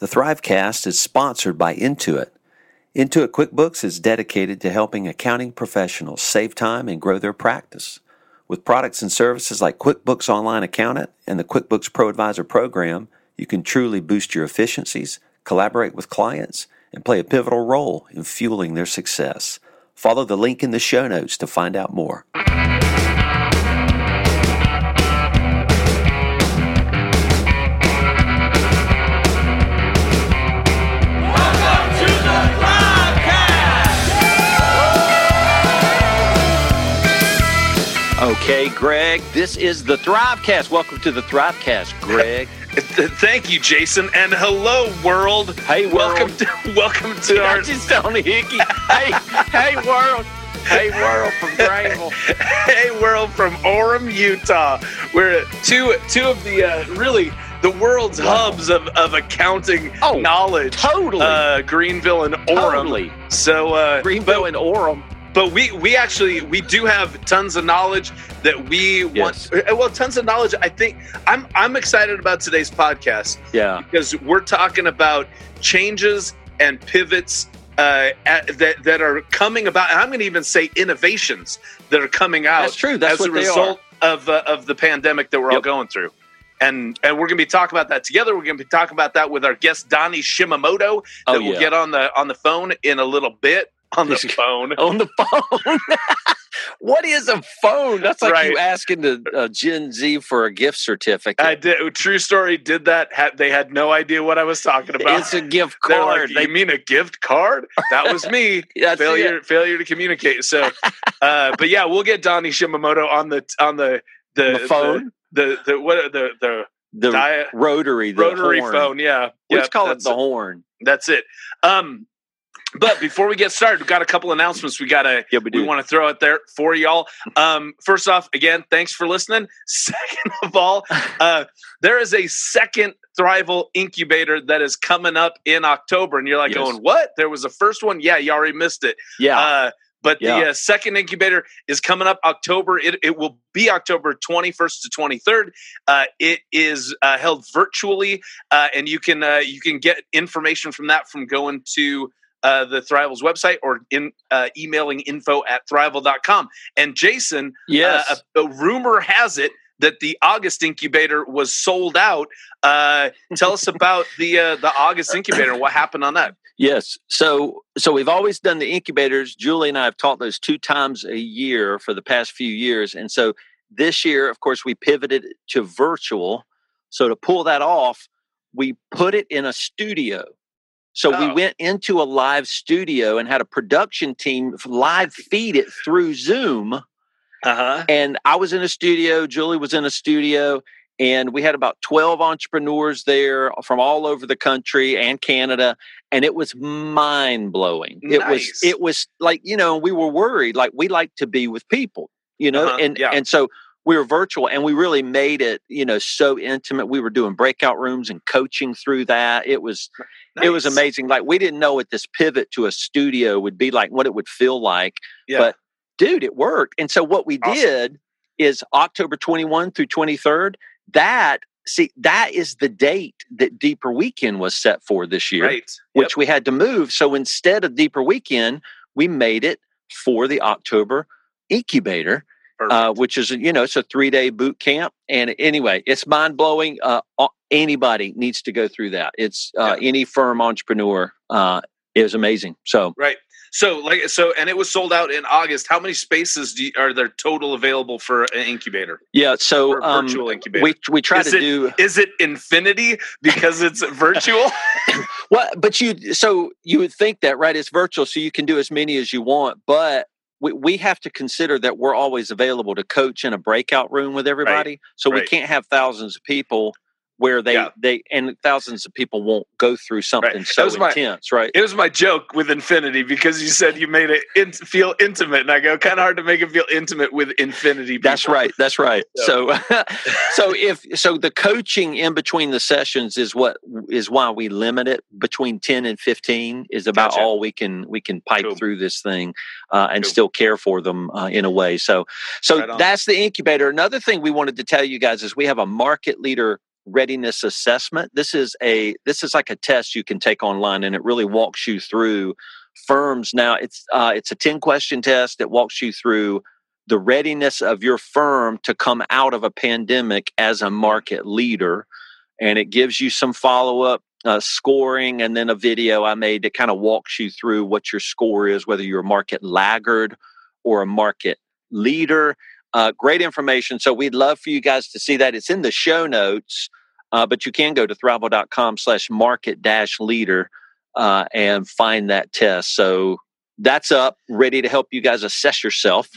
The Thrivecast is sponsored by Intuit. Intuit QuickBooks is dedicated to helping accounting professionals save time and grow their practice. With products and services like QuickBooks Online Accountant and the QuickBooks Pro Advisor program, you can truly boost your efficiencies, collaborate with clients, and play a pivotal role in fueling their success. Follow the link in the show notes to find out more. Okay, Greg, this is the Thrivecast. Welcome to the Thrivecast, Greg. Thank you, Jason, and hello, world. Hey, world. welcome to welcome to Did our. I just sound hickey? hey, hey, world. Hey, world from Greenville. hey, world from Orem, Utah. We're two two of the uh, really the world's Wow. hubs of, of accounting Oh, knowledge. Totally. Uh, Greenville and Orem. totally. So uh, Greenville but, and Orem. But we we actually we do have tons of knowledge that we Yes. want. Well, tons of knowledge. I think I'm I'm excited about today's podcast. Yeah. because we're talking about changes and pivots uh, at, that that are coming about, and I'm going to even say innovations that are coming out That's true. That's as what a they result of uh, of the pandemic that we're all going through. And and we're going to be talking about that together. We're going to be talking about that with our guest Donny Shimamoto that Oh, we'll get on the on the phone in a little bit. On the phone. On the phone. what is a phone? That's like you asking the uh, Gen Z for a gift certificate. I did. True story. Did that? Had, they had no idea what I was talking about. it's a gift card. like, you mean a gift card? That was me. Failure it. failure to communicate. So, uh, but yeah, we'll get Donny Shimamoto on the on the the, The phone? The the, the what the the the diet rotary, the rotary horn. phone. Yeah, Let's yeah, call it the horn. That's it. Um, but before we get started, we've got a couple announcements we gotta Yeah, we we want to throw out there for y'all. Um, first off, again, thanks for listening. Second of all, uh, there is a second Thriveal incubator that is coming up in October, and you're like Yes. going, "What? There was a first one? Yeah, you already missed it." yeah. Uh, but Yeah. the uh, second incubator is coming up October. It, it will be October 21st to 23rd. Uh, it is uh, held virtually, uh, and you can uh, you can get information from that from going to uh, the Thriveal's website or in uh, emailing info at thriveal.com. And Jason, yes. uh, a, a rumor has it that the August incubator was sold out. Uh, tell us about the uh, the August incubator and what happened on that. Yes. So so we've always done the incubators. Julie and I have taught those two times a year for the past few years. And so this year, of course, we pivoted to virtual. So to pull that off, we put it in a studio. So we Oh. went into a live studio and had a production team live feed it through Zoom. Uh huh. And I was in a studio, Julie was in a studio, and we had about 12 entrepreneurs there from all over the country and Canada. And it was mind blowing. It was, it was like, you know, we were worried, like we like to be with people, you know, Uh-huh, and, yeah. and so we were virtual and we really made it, you know, so intimate. We were doing breakout rooms and coaching through that. It was, it was amazing. Like we didn't know what this pivot to a studio would be like, what it would feel like Yeah. but dude, it worked. And so what we Awesome. did is October 21 through 23rd. That see, that is the date that Deeper Weekend was set for this year, right. which we had to move. So instead of Deeper Weekend, we made it for the October incubator. Uh, which is you know it's a three day boot camp. And anyway, it's mind blowing. Uh, anybody needs to go through that. It's uh, any firm entrepreneur. Uh, is amazing. So Right. So like so, and it was sold out in August. How many spaces do you, are there total available for an incubator? yeah, so um, virtual incubator. we we try Is to it- do Is it infinity because it's virtual? well, but you so you would think that right? It's virtual, so you can do as many as you want, but. We, we have to consider that we're always available to coach in a breakout room with everybody. So we can't have thousands of people where they Yeah. they and thousands of people won't go through something That so my- intense, right? it was my joke with infinity because you said you made it in, feel intimate, and I go kind of hard to make it feel intimate with infinity. That's right. That's right. So, so if so, the coaching in between the sessions is what is why we limit it between ten and fifteen. Is about Gotcha. all we can we can pipe Cool. through this thing uh, and Cool. still care for them uh, in a way. So, so Right that's the incubator. Another thing we wanted to tell you guys is we have a market leader readiness assessment. This is a this is like a test you can take online, and it really walks you through firms. Now it's uh, it's a ten question test that walks you through the readiness of your firm to come out of a pandemic as a market leader, and it gives you some follow up uh, scoring and then a video I made that kind of walks you through what your score is, whether you're a market laggard or a market leader. Uh, great information. So we'd love for you guys to see that. It's in the show notes, uh, but you can go to thriveal.com slash market dash leader uh, and find that test. So that's up, ready to help you guys assess yourself.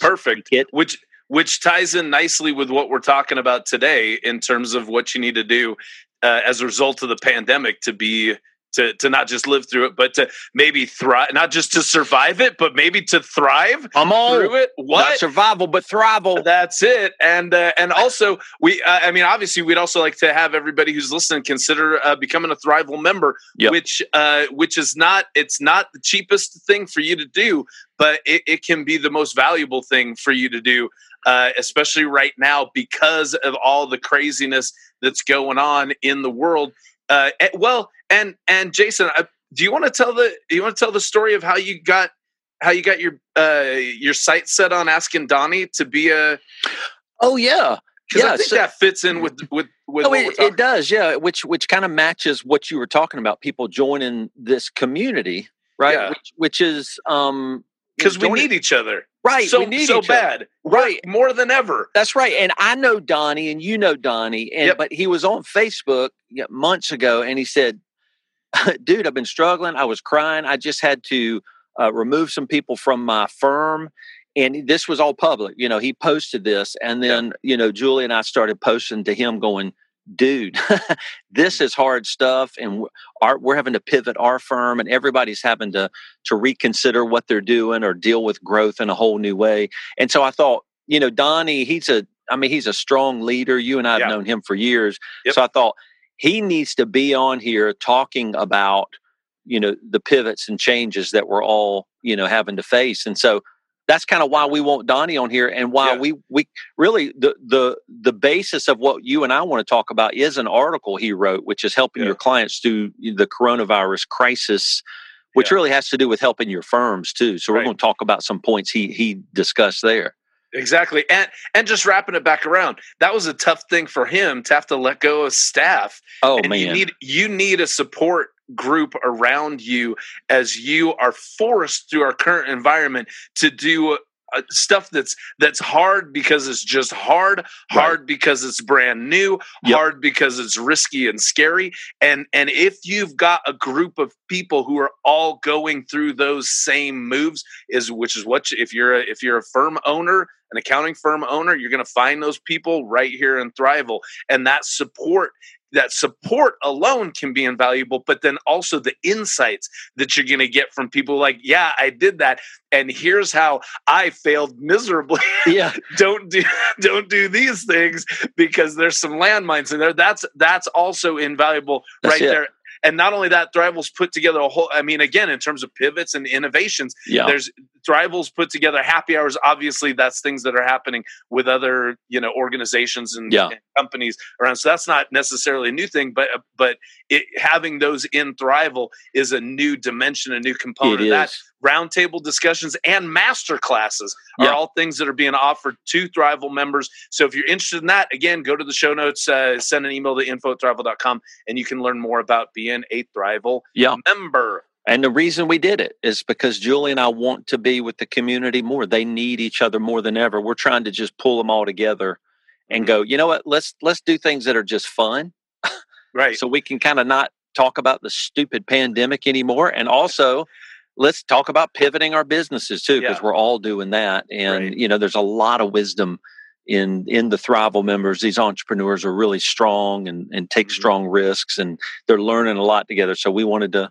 Perfect. Which which ties in nicely with what we're talking about today in terms of what you need to do uh, as a result of the pandemic to be to to not just live through it, but to maybe thrive, not just to survive it, but maybe to thrive I'm all, through it. What not survival, but thrival. That's it. And uh, and also we, uh, I mean, obviously, we'd also like to have everybody who's listening consider uh, becoming a Thriveal member, yep. which uh, which is not it's not the cheapest thing for you to do, but it, it can be the most valuable thing for you to do. Uh, especially right now because of all the craziness that's going on in the world. Uh, well, and and Jason, uh, do you want to tell the you want to tell the story of how you got how you got your uh, your sight set on asking Donny to be a? Oh yeah, yeah. I think so, that fits in with with with. Oh, it, it does, yeah. Which which kind of matches what you were talking about. People joining this community, right? Yeah. Which, which is um because we need each other. Right. So, so bad. Right. More than ever. That's right. And I know Donny and you know Donny. And yep. but he was on Facebook months ago and he said, dude, I've been struggling. I was crying. I just had to uh, remove some people from my firm. And this was all public. You know, he posted this. And then, yep. you know, Julie and I started posting to him going, dude, this is hard stuff, and our, we're having to pivot our firm, and everybody's having to to reconsider what they're doing or deal with growth in a whole new way. And so I thought, you know, Donny, he's a, I mean, he's a strong leader. You and I have yeah. known him for years, yep. so I thought he needs to be on here talking about, you know, the pivots and changes that we're all, you know, having to face. And so that's kind of why we want Donny on here and why yeah. we we really the the the basis of what you and I want to talk about is an article he wrote which is helping yeah. your clients through the coronavirus crisis which yeah. really has to do with helping your firms too so we're going to talk about some points he he discussed there Exactly. And and just wrapping it back around. That was a tough thing for him to have to let go of staff. Oh and man. You need you need a support group around you as you are forced through our current environment to do uh, stuff that's that's hard because it's just hard hard right. because it's brand new yep. hard because it's risky and scary and and if you've got a group of people who are all going through those same moves is which is what you, if you're a, if you're a firm owner an accounting firm owner you're going to find those people right here in Thriveal and that support that support alone can be invaluable, but then also the insights that you're going to get from people like, yeah, I did that, and here's how I failed miserably. Yeah, don't do don't do these things because there's some landmines in there. That's that's also invaluable that's right it. there. And not only that, Thriveal's put together a whole. I mean, again, in terms of pivots and innovations, yeah. there's Thriveal's put together happy hours. Obviously, that's things that are happening with other you know organizations and, yeah. and companies around. So that's not necessarily a new thing, but but it, having those in Thriveal is a new dimension, a new component it of that. Roundtable discussions, and master classes are yeah. all things that are being offered to Thriveal members. So if you're interested in that, again, go to the show notes, uh, send an email to info at thriveal.com, and you can learn more about being a Thriveal yeah. member. And the reason we did it is because Julie and I want to be with the community more. They need each other more than ever. We're trying to just pull them all together and go, you know what, let's let's do things that are just fun. Right. so we can kind of not talk about the stupid pandemic anymore. And also let's talk about pivoting our businesses too, because yeah. we're all doing that. And right. you know, there's a lot of wisdom in in the Thriveal members. These entrepreneurs are really strong and and take mm-hmm. strong risks, and they're learning a lot together. So we wanted to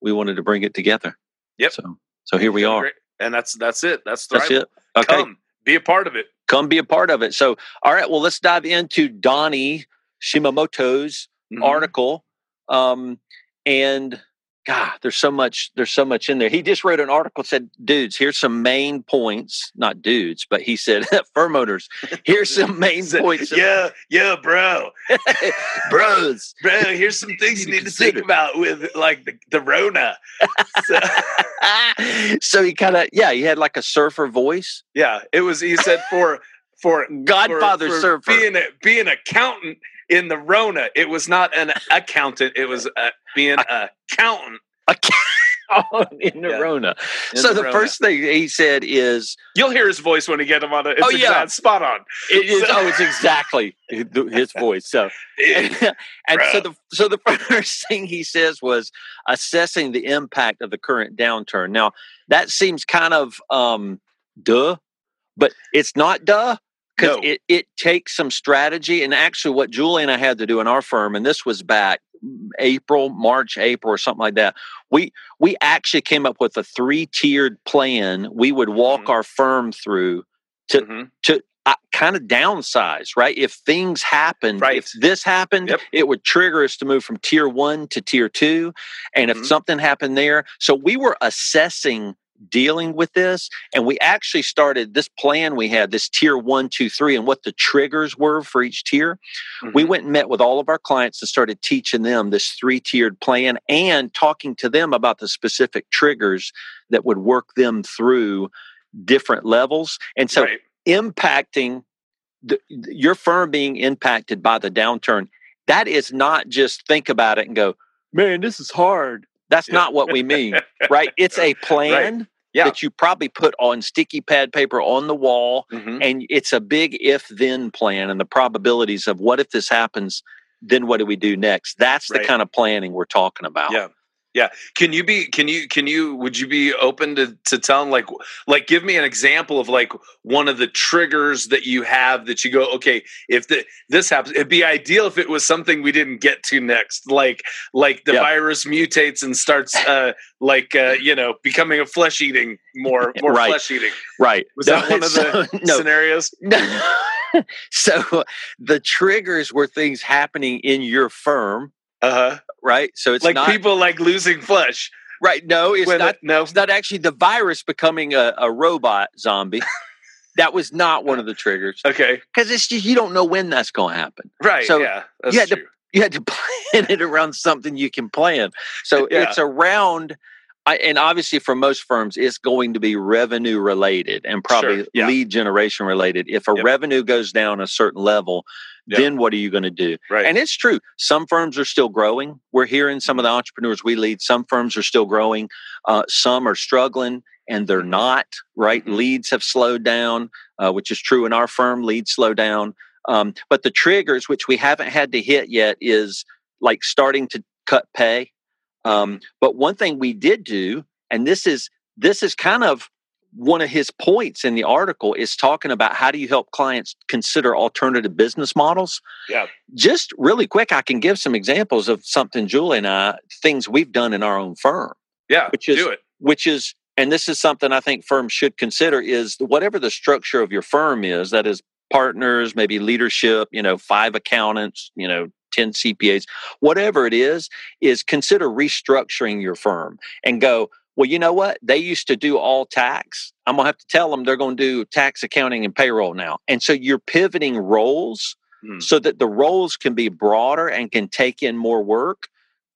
we wanted to bring it together. Yep. So so here we are, and that's that's it. That's Thriveal. that's it. Okay. Come, be a part of it. Come be a part of it. So all right, well, let's dive into Donny Shimamoto's mm-hmm. article. Um, and God, there's so much, there's so much in there. He just wrote an article said, dudes, here's some main points, not dudes, but he said, firm owners, here's some main points. yeah, yeah, bro. Bros. Bro, here's some things you need to think about with like the, the Rona. So, so he kind of, yeah, he had like a surfer voice. yeah, it was, he said for, for Godfather for, for surfer. being a, being an accountant in the Rona. It was not an accountant. It was uh, being a accountant. in the Yeah. Rona. in So the Rona. first thing he said is, you'll hear his voice when you get him on it. It's Oh, yeah. spot on. it is, oh, it's exactly his voice. So, and, and so the so the first thing he says was assessing the impact of the current downturn. Now that seems kind of um, duh, but it's not duh because No. it it takes some strategy. And actually, what Julie and I had to do in our firm, and this was back April, March, April, or something like that. We we actually came up with a three tiered plan. We would walk Mhm. our firm through Mhm. uh, kind of downsize, right? If things happened, Right. if this happened, Yep. it would trigger us to move from tier one to tier two. And if something happened there, so we were assessing dealing with this. And we actually started this plan we had, this tier one, two, three, and what the triggers were for each tier. We Mhm. went and met with all of our clients and started teaching them this three tiered plan and talking to them about the specific triggers that would work them through different levels. And so right. impacting the, your firm being impacted by the downturn that is not just think about it and go man this is hard that's not what we mean right it's a plan Yeah. that you probably put on sticky pad paper on the wall Mhm. and it's a big if then plan and the probabilities of what if this happens then what do we do next that's the Right. kind of planning we're talking about Yeah. Yeah. Can you be can you can you would you be open to to telling like like give me an example of like one of the triggers that you have that you go, okay, if the this happens, it'd be ideal if it was something we didn't get to next. Like like the Yeah. virus mutates and starts uh like uh you know becoming a flesh eating more more Right. flesh eating. right Was that one of So- the no scenarios? so the triggers were things happening in your firm Uh-huh. right? So it's Like not people like losing flesh. right. No, it's not. it- no. It's not actually the virus becoming a, a robot zombie. that was not one of the triggers Okay. because it's just you don't know when that's going to happen. Right. So, yeah. You had to- You had to plan it around something you can plan. So Yeah. it's around. I, and obviously, for most firms, it's going to be revenue related and probably Sure, yeah. lead generation related. If a Yep. revenue goes down a certain level, Then what are you going to do? Right. And it's true. Some firms are still growing. We're hearing some of the entrepreneurs we lead. Some firms are still growing. Uh, some are struggling and they're not, right? Mhm. Leads have slowed down, uh, which is true in our firm. Leads slow down. Um, but the triggers, which we haven't had to hit yet, is like starting to cut pay. Um, but one thing we did do, and this is this is kind of one of his points in the article is talking about how do you help clients consider alternative business models Yeah. just really quick, I can give some examples of something Julie and I, things we've done in our own firm, Yeah. which is- do it. which is, and this is something I think firms should consider is whatever the structure of your firm is, that is partners, maybe leadership, you know, five accountants, you know, 10 CPAs, whatever it is, is consider restructuring your firm and go, well, you know what? They used to do all tax. I'm going to have to tell them they're going to do tax accounting and payroll now. And so you're pivoting roles Hmm. so that the roles can be broader and can take in more work.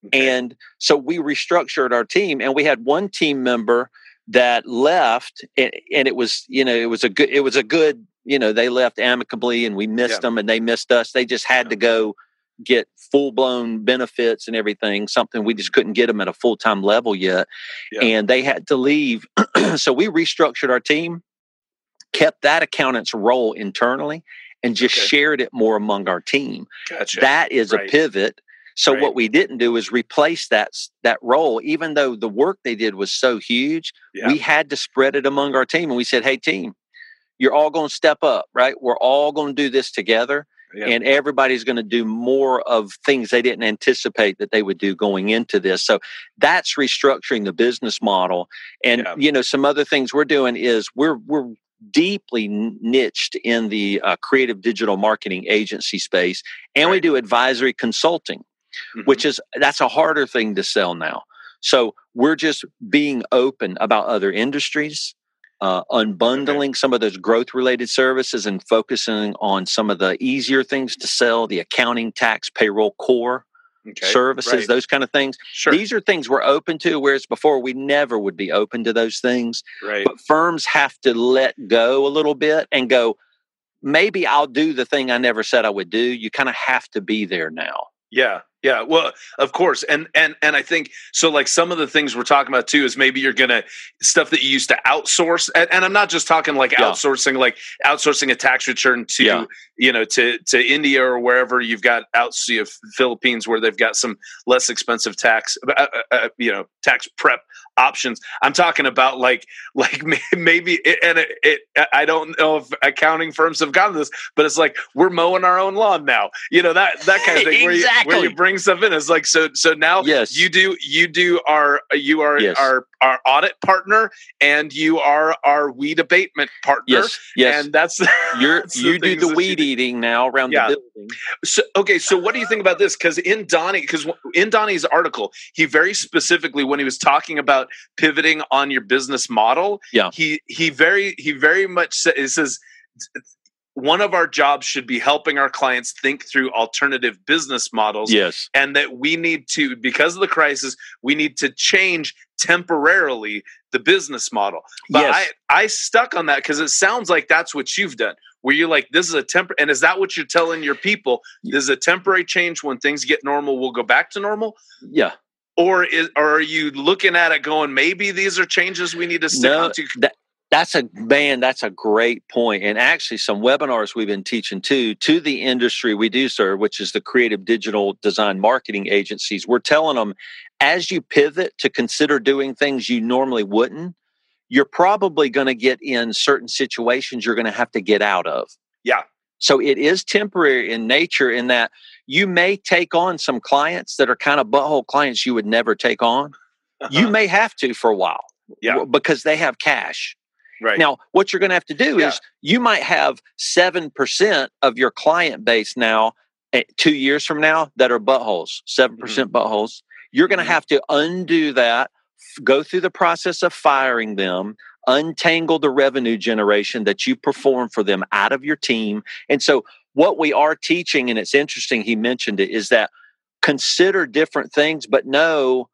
Okay. And so we restructured our team, and we had one team member that left, and, and it was you know it was a good it was a good you know they left amicably, and we missed Yeah. them, and they missed us. They just had to go get full blown benefits and everything, something we just couldn't get them at a full time level yet, Yeah. and they had to leave. so we restructured our team, kept that accountant's role internally, and just Okay. shared it more among our team. Gotcha. That is Right. a pivot. So Right. what we didn't do is replace that that role, even though the work they did was so huge. Yeah. We had to spread it among our team, and we said, "Hey, team, you're all going to step up, right? We're all going to do this together, Yeah. and everybody's going to do more of things they didn't anticipate that they would do going into this." So that's restructuring the business model, and Yeah. you know, some other things we're doing is we're we're deeply niched in the uh, creative digital marketing agency space and we do advisory consulting Mhm. which is that's a harder thing to sell now So we're just being open about other industries, uh, unbundling okay. some of those growth related services and focusing on some of the easier things to sell the accounting, tax, payroll, core. Okay. services, right. those kind of things. Sure. These are things we're open to, whereas before we never would be open to those things. Right. But firms have to let go a little bit and go, maybe I'll do the thing I never said I would do. You kind of have to be there now. Yeah, yeah, well, of course, and and and I think so. Like some of the things we're talking about too is maybe you're gonna stuff that you used to outsource, and, and I'm not just talking like yeah. outsourcing, like outsourcing a tax return to yeah. you know to to India or wherever you've got out you know, Philippines where they've got some less expensive tax, uh, uh, uh you know, tax prep options. I'm talking about like like maybe it, and it, it, I don't know if accounting firms have gotten this, but it's like we're mowing our own lawn now. You know that that kind of thing exactly. where you, where you bring bring stuff in. It's like so. So now, yes, you do. You do our. You are yes. our our audit partner, and you are our weed abatement partner. Yes, yes. And that's you're that's you do the weed eating now around yeah. the building. So okay, so what do you think about this? Because in Donny, because in Donny's article, he very specifically when he was talking about pivoting on your business model, yeah, he he very he very much says one of our jobs should be helping our clients think through alternative business models. Yes. And that we need to, because of the crisis, we need to change temporarily the business model. But yes. I, I stuck on that because it sounds like that's what you've done, where you're like, this is a temper. And is that what you're telling your people? This is a temporary change. When things get normal, we'll go back to normal. Yeah. Or, is, or are you looking at it going, maybe these are changes we need to stick no, to? That, that's a man that's a great point and actually some webinars we've been teaching too to the industry we do serve which is the creative digital design marketing agencies we're telling them as you pivot to consider doing things you normally wouldn't you're probably going to get in certain situations you're going to have to get out of yeah so it is temporary in nature in that you may take on some clients that are kind of butthole clients you would never take on uh-huh. you may have to for a while yeah. because they have cash Right. Now, what you're going to have to do yeah. is you might have 7% of your client base now, eh, two years from now, that are buttholes, 7% mm hmm buttholes. You're going to mm-hmm. have to undo that, go through the process of firing them, untangle the revenue generation that you perform for them out of your team. And so, what we are teaching, and it's interesting, he mentioned it, is that consider different things, but know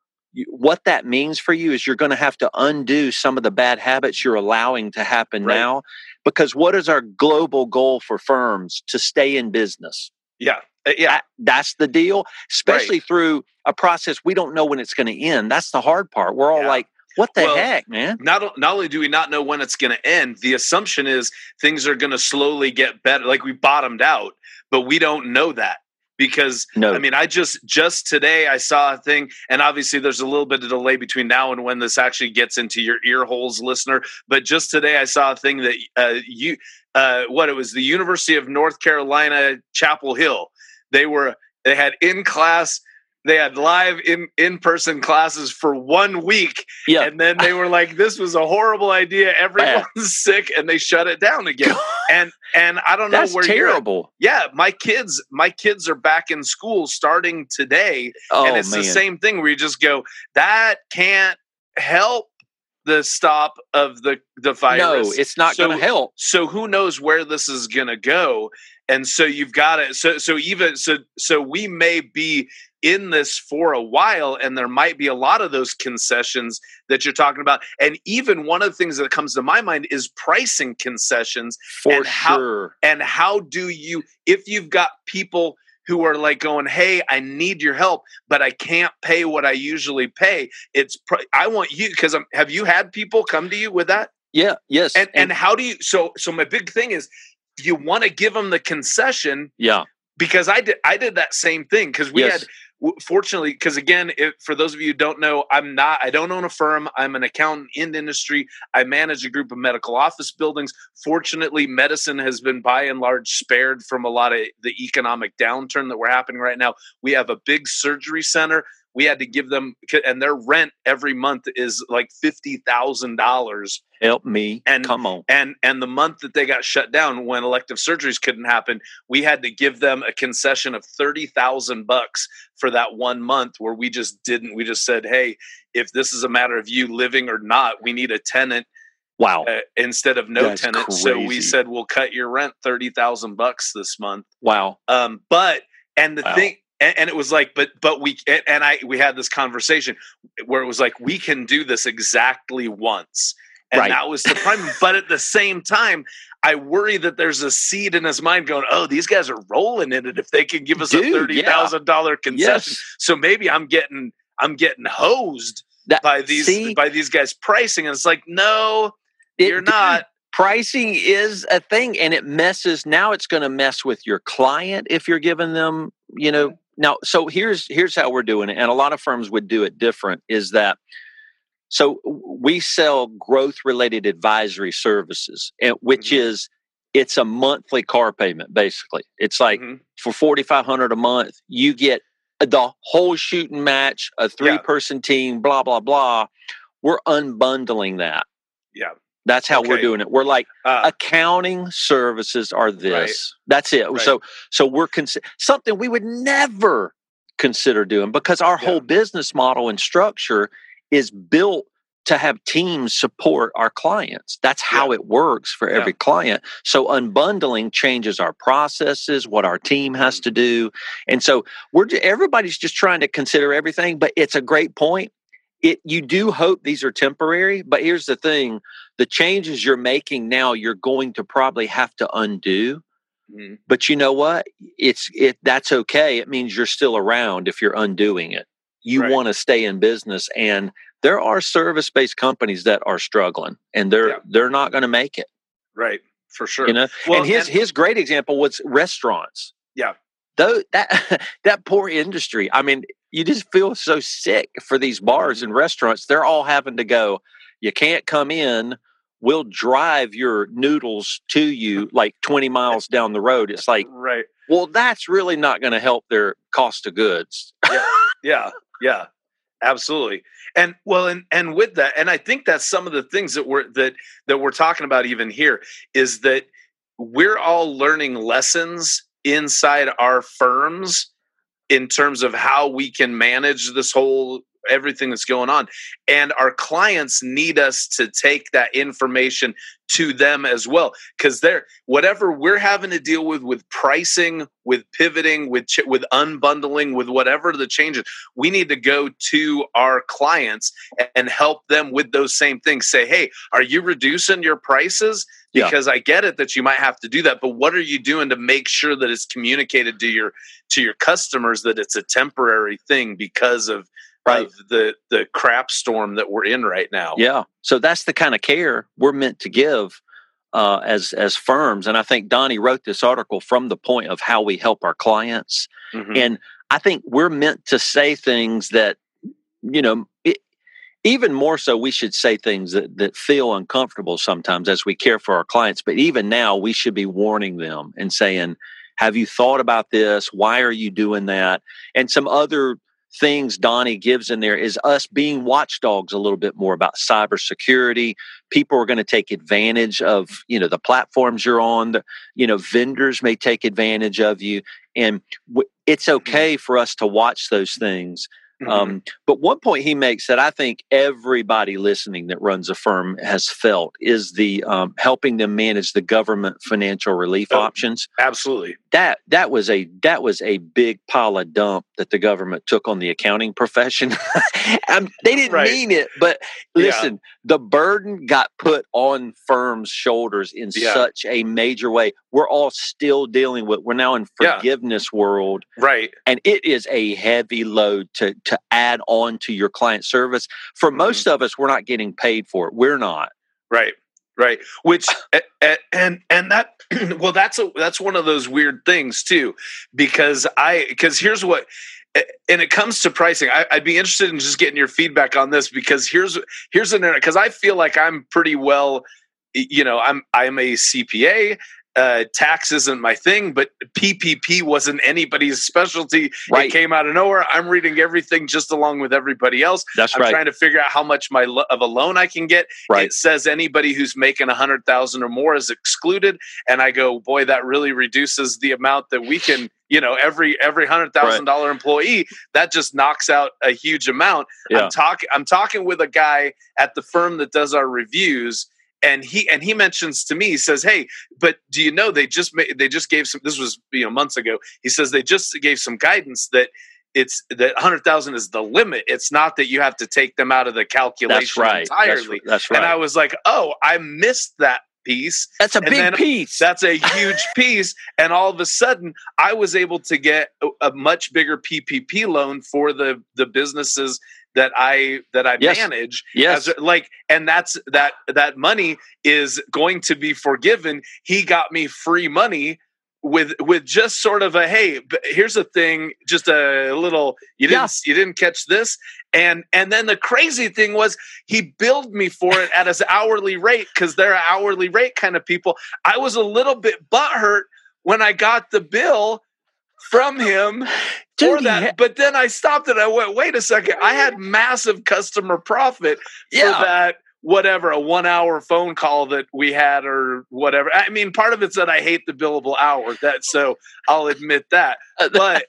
what that means for you is you're going to have to undo some of the bad habits you're allowing to happen right. now because what is our global goal for firms to stay in business yeah uh, yeah that, that's the deal especially right. through a process we don't know when it's going to end that's the hard part we're all yeah. like what the well, heck, man? Not not only do we not know when it's going to end, the assumption is things are going to slowly get better. Like we bottomed out, but we don't know that because no. I mean, I just just today I saw a thing, and obviously there's a little bit of delay between now and when this actually gets into your ear holes, listener. But just today I saw a thing that uh, you uh, what it was the University of North Carolina Chapel Hill. They were they had in class they had live in in person classes for one week. Yeah. And then they were like, this was a horrible idea. Everyone's sick and they shut it down again. and and I don't know That's where terrible. Yeah, my kids, my kids are back in school starting today. Oh, and it's man. the same thing where you just go, that can't help the stop of the the virus. No, it's not so, going to help. So who knows where this is going to go? And so you've got it. So so even so so we may be in this for a while and there might be a lot of those concessions that you're talking about. And even one of the things that comes to my mind is pricing concessions for and how, sure. and how do you if you've got people who are like going hey i need your help but i can't pay what i usually pay it's i want you because i'm have you had people come to you with that? Yeah yes and, and and how do you so so my big thing is you want to give them the concession yeah. because I did I did that same thing because we yes. had fortunately because again if, for those of you who don't know i'm not i don't own a firm. I'm an accountant in industry. I manage a group of medical office buildings. Fortunately medicine has been by and large spared from a lot of the economic downturn that we're happening right now. We have a big surgery center we had to give them and their rent every month is like $50,000 help me. And come on. and and the month that they got shut down when elective surgeries couldn't happen we had to give them a concession of 30,000 bucks for that one month where we just didn't we just said hey if this is a matter of you living or not we need a tenant. Wow. Uh, instead of no That's tenant. So we said we'll cut your rent 30,000 bucks this month. Wow. Um but and the Wow. thing and, and it was like but but we and- i we had this conversation where it was like we can do this exactly once. And Right. that was the prime but at the same time i worry that there's a seed in his mind going oh these guys are rolling in it if they can give us Dude, a $30000 concession yes. so maybe i'm getting i'm getting hosed that, by these see, by these guys pricing. And it's like no it- you're not. pricing is a thing and it messes now it's going to mess with your client if you're giving them you know now so here's here's how we're doing it and a lot of firms would do it different is that so we sell growth related advisory services and which Mhm. is it's a monthly car payment basically it's like Mhm. for 4500 a month you get the whole shooting match a three Yeah. person team blah blah blah we're unbundling that yeah that's how we're doing it. We're like uh, accounting services are this. Right. That's it. Right. So so we're cons- something we would never consider doing because our Yeah. whole business model and structure is built to have teams support our clients. That's how it works for Yeah. every client. So unbundling changes our processes, what our team has Mm. to do. And so we're everybody's just trying to consider everything, but it's a great point. It you do hope these are temporary, but here's the thing, the changes you're making now you're going to probably have to undo. mhm. But you know what? It's it that's okay. It means you're still around if you're undoing it. You Right. want to stay in business and there are service-based companies that are struggling and they're Yeah. they're not going to make it, right for sure you know? Well, and his and- his great example was restaurants. Yeah. Though that that poor industry. I mean, you just feel so sick for these bars Mm-hmm. and restaurants. They're all having to go, you can't come in. We'll drive your noodles to you like 20 miles down the road. It's like, right well, that's really not going to help their cost of goods. yeah. yeah yeah absolutely and well and and with that and i think that's some of the things that we're that that we're talking about even here is that we're all learning lessons inside our firms in terms of how we can manage this whole everything that's going on. And our clients need us to take that information to them as well because they're whatever we're having to deal with with pricing with pivoting with ch- with unbundling with whatever the changes we need to go to our clients and help them with those same things. Say hey are you reducing your prices? Yeah. because i get it that you might have to do that but what are you doing to make sure that it's communicated to your to your customers that it's a temporary thing because of Right. of the the crap storm that we're in right now Yeah. So that's the kind of care we're meant to give uh, as as firms. And I think Donny wrote this article from the point of how we help our clients. Mhm. And I think we're meant to say things that, you know, it, even more so, we should say things that, that feel uncomfortable sometimes as we care for our clients. But even now, we should be warning them and saying, Have you thought about this? Why are you doing that? And some other things Donny gives in there is us being watchdogs a little bit more about cybersecurity. People are going to take advantage of, you know, the platforms you're on. The, you know, vendors may take advantage of you. And w- it's mm-hmm. okay for us to watch those things. Mhm. Um, but one point he makes that I think everybody listening that runs a firm has felt is the um, helping them manage the government financial relief Oh. options. absolutely That that was a that was a big pile of dump that the government took on the accounting profession. they didn't Right. mean it, but Yeah. listen, the burden got put on firms' shoulders in Yeah. such a major way. We're all still dealing with. We're now in Yeah. forgiveness world right and it is a heavy load to to add on to your client service. For Mhm. most of us we're not getting paid for it. We're not. Right right. Which and and that well that's a that's one of those weird things too because i because here's what and it comes to pricing. I, i'd be interested in just getting your feedback on this because here's here's an because i feel like i'm pretty well you know i'm i'm a cpa uh, tax isn't my thing, but PPP wasn't anybody's specialty. Right. It came out of nowhere. I'm reading everything just along with everybody else. That's I'm right. trying to figure out how much my lo- of a loan I can get. Right. It says anybody who's making a hundred thousand or more is excluded, and I go, boy, that really reduces the amount that we can. You know, every every hundred thousand dollar employee that just knocks out a huge amount. Yeah. I'm talking. I'm talking with a guy at the firm that does our reviews, and he and he mentions to me, he says, "Hey, but do you know they just made, they just gave some? This was you know months ago. He says they just gave some guidance that." It's that hundred thousand is the limit. It's not that you have to take them out of the calculation That's right. That's, entirely. that's right. And I was like, "Oh, I missed that piece. that's a and big piece. That's a huge piece." And all of a sudden, I was able to get a, a much bigger PPP loan for the the businesses that I that I Yes. manage yes. as like and that's that that money is going to be forgiven he got me free money with with just sort of a hey here's a thing just a little you didn't Yeah. you didn't catch this and and then the crazy thing was he billed me for it at his hourly rate because they're hourly rate kind of people i was a little bit butthurt when i got the bill from him Dude, that yeah. but then i stopped and i went wait a second i had massive customer profit Yeah. for that whatever a one hour phone call that we had or whatever i mean part of it's that i hate the billable hour that so i'll admit that uh, but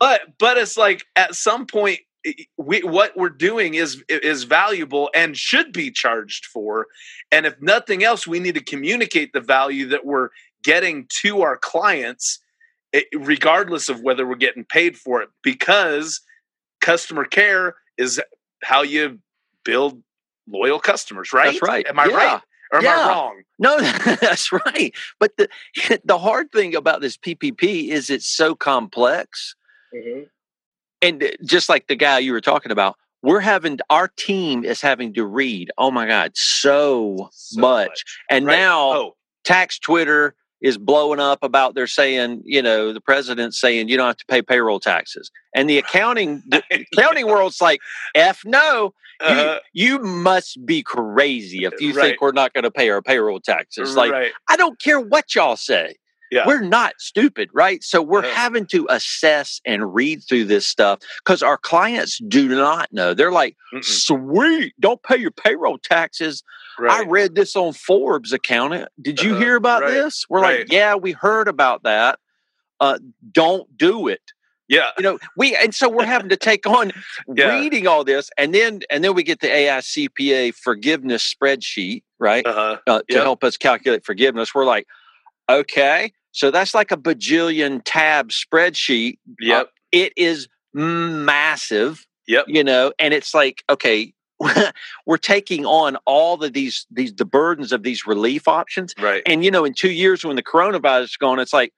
but but it's like at some point we what we're doing is is valuable and should be charged for and if nothing else we need to communicate the value that we're getting to our clients eh, regardless of whether we're getting paid for it because customer care is how you build loyal customers right That's right. am i Yeah. right or am Yeah. i wrong No, that's right. But the the hard thing about this PPP is it's so complex, and uh, just like the guy you were talking about, we're having our team is having to read. Oh my God, so, So much. And Right. now oh tax Twitter is blowing up about they're saying, you know, the president's saying you don't have to pay payroll taxes, and the accounting the accounting world's like, f no, you, uh, you must be crazy if you Right. think we're not going to pay our payroll taxes. Like, right I don't care what y'all say. Yeah. We're not stupid, right? So we're Uh-huh. having to assess and read through this stuff because our clients do not know. They're like, Mm-mm. sweet, don't pay your payroll taxes. I read this on Forbes accountant. Did you Uh-huh. hear about Right. this? We're Right. like, yeah, we heard about that. Uh, don't do it. yeah You know, we and so we're having to take on Yeah. reading all this, and then and then we get the AICPA forgiveness spreadsheet, right? uh-huh uh, to Yep. help us calculate forgiveness. We're like, okay, so that's like a bajillion tab spreadsheet. yep Uh, it is massive, Yep. you know, and it's like, okay, we're taking on all of these these the burdens of these relief options. right And you know, in two years when the coronavirus is gone, it's like,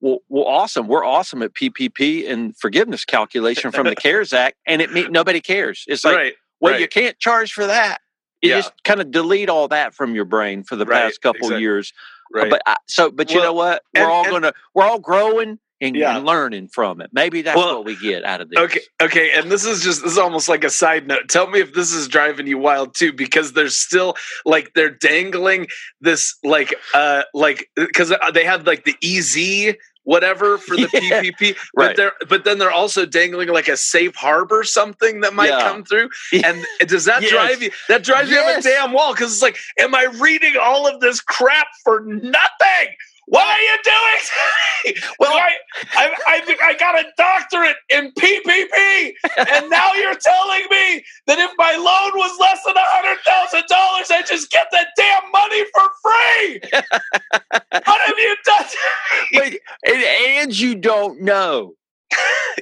well, well, awesome. We're awesome at PPP and forgiveness calculation from the CARES Act, and it mean, nobody cares. It's like, right well, right. you can't charge for that. You Yeah. just kind of delete all that from your brain for the Right, past couple exactly. years. Uh, right But I, so, but you Well, know what? We're and- all gonna we're all growing and, Yeah. and learning from it. Maybe that's Well, what we get out of this. Okay, okay, and this is just this is almost like a side note. Tell me if this is driving you wild too, because there's still like they're dangling this like uh like because they had like the EZ whatever for the Yeah, PPP, but right. they're but then they're also dangling like a safe harbor something that might Yeah. come through. And does that Yes. drive you? That drives you up a damn wall because it's like, am I reading all of this crap for nothing? What are you doing? Well- well, I, I, I, I got a doctorate in PPP, and now you're telling me that if my loan was less than a hundred thousand dollars, I just get that damn money for free. what have you done? Wait, and, and you don't know.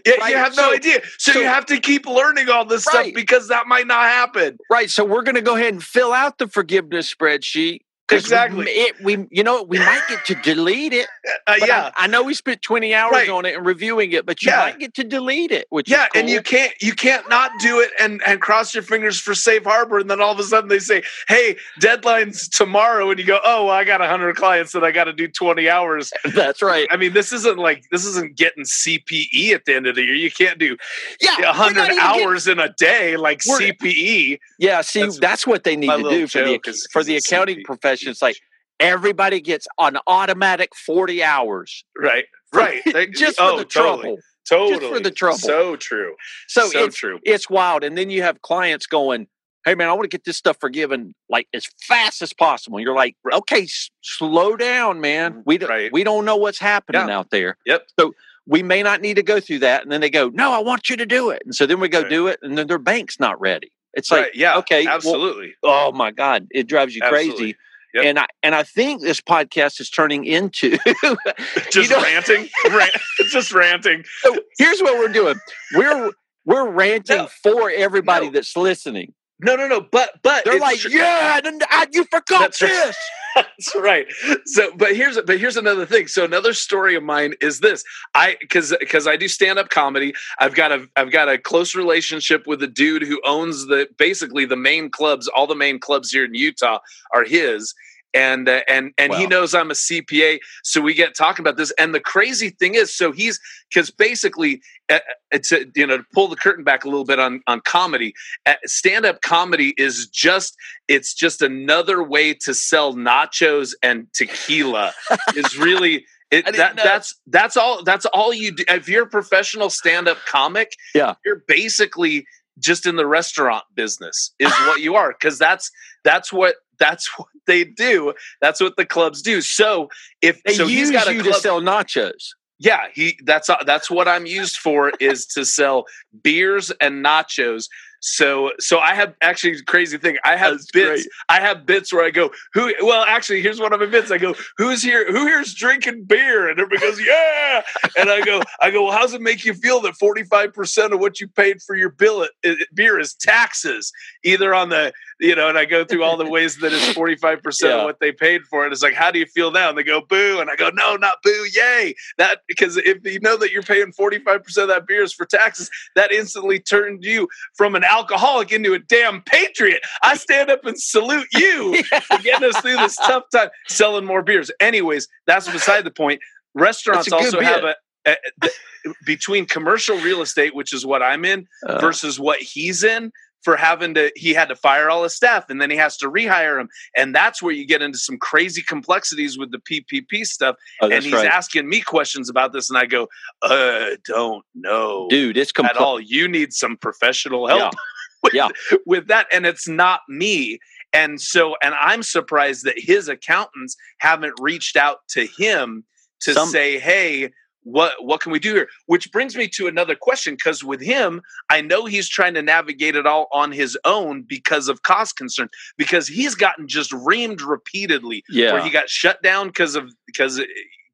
Yeah, Right, you have no so- idea. So, so- you have to keep learning all this stuff because that might not happen. Right. So we're gonna go ahead and fill out the forgiveness spreadsheet. Exactly. We, it, we you know we might get to delete it. Uh, yeah. I, I know we spent 20 hours Right. on it and reviewing it, but you Yeah. might get to delete it, which Yeah, is and you can't you can't not do it and and cross your fingers for safe harbor, and then all of a sudden they say, "Hey, deadline's tomorrow," and you go, "Oh, well, I got hundred clients that I got to do twenty hours." That's right. I mean, this isn't like this isn't getting CPE at the end of the year. You can't do Yeah, hundred even getting- hours in a day like. CPE. Yeah, see, That's that's, what they need to do for the for the accounting CP. It's like, everybody gets an automatic 40 hours. Right. Right. They- just for oh, the totally. trouble. Totally. Just for the trouble. So true. So, So, it's, true. it's wild. And then you have clients going, Hey man, I want to get this stuff forgiven like as fast as possible. You're like, Right. okay, s- slow down, man. Mm-hmm. We don't, Right. we don't know what's happening out there. Yep. So we may not need to go through that. And then they go, no, I want you to do it. And so then we go Right. do it. And then their bank's not ready. It's like. Yeah. okay, well, Absolutely. oh my God, it drives you Absolutely. crazy. Yep. And I and I think this podcast is turning into just know- ranting. Rant, just ranting. so here's what we're doing. We're we're ranting No. for everybody No. that's listening. No, no, no. But but They're like, yeah, I, you forgot That's right. this. That's right. So, but here's but here's another thing. So another story of mine is this. I because because I do stand up comedy. I've got a I've got a close relationship with a dude who owns the basically the main clubs. All the main clubs here in Utah are his. And uh, and and he knows I'm a CPA, so we get talking about this. And the crazy thing is, so he's because basically, uh, it's a, you know to pull the curtain back a little bit on on comedy. Uh, stand up comedy is just it's just another way to sell nachos and tequila is really it, that that's that's all that's all you do if you're a professional stand-up comic Yeah. you're basically just in the restaurant business is what you are because that's that's what that's what they do that's what the clubs do so if They so use he's got a you club to sell nachos. yeah, he that's that's what I'm used for is to sell beers and nachos. So so I have actually crazy thing. I have That's bits. great. I have bits where I go, who well actually here's one of my bits. I go, who's here who here's drinking beer? And everybody goes, Yeah. And I go, I go, well, how does it make you feel that 45% of what you paid for your bill it, beer is taxes? Either on the you know, and I go through all the ways that it's 45% Yeah. of what they paid for it. It's like, how do you feel now? And they go, boo. And I go, no, not boo, yay that because if you know that you're paying 45% of that beer is for taxes that instantly turned you from an alcoholic into a damn patriot. I stand up and salute you for getting us through this tough time selling more beers. Anyways that's beside the point. Restaurants That's a good also have bit. a, a, between commercial real estate which is what i'm in Uh, versus what he's in for having to he had to fire all his staff and then he has to rehire them and that's where you get into some crazy complexities with the ppp stuff. Oh, and he's right. asking me questions about this and i go uh don't know Dude, it's at all. You need some professional help with, Yeah. with that and it's not me. And so and i'm surprised that his accountants haven't reached out to him to Some- say hey what what can we do here which brings me to another question because with him i know he's trying to navigate it all on his own because of cost concern because he's gotten just reamed repeatedly Yeah. where he got shut down because of because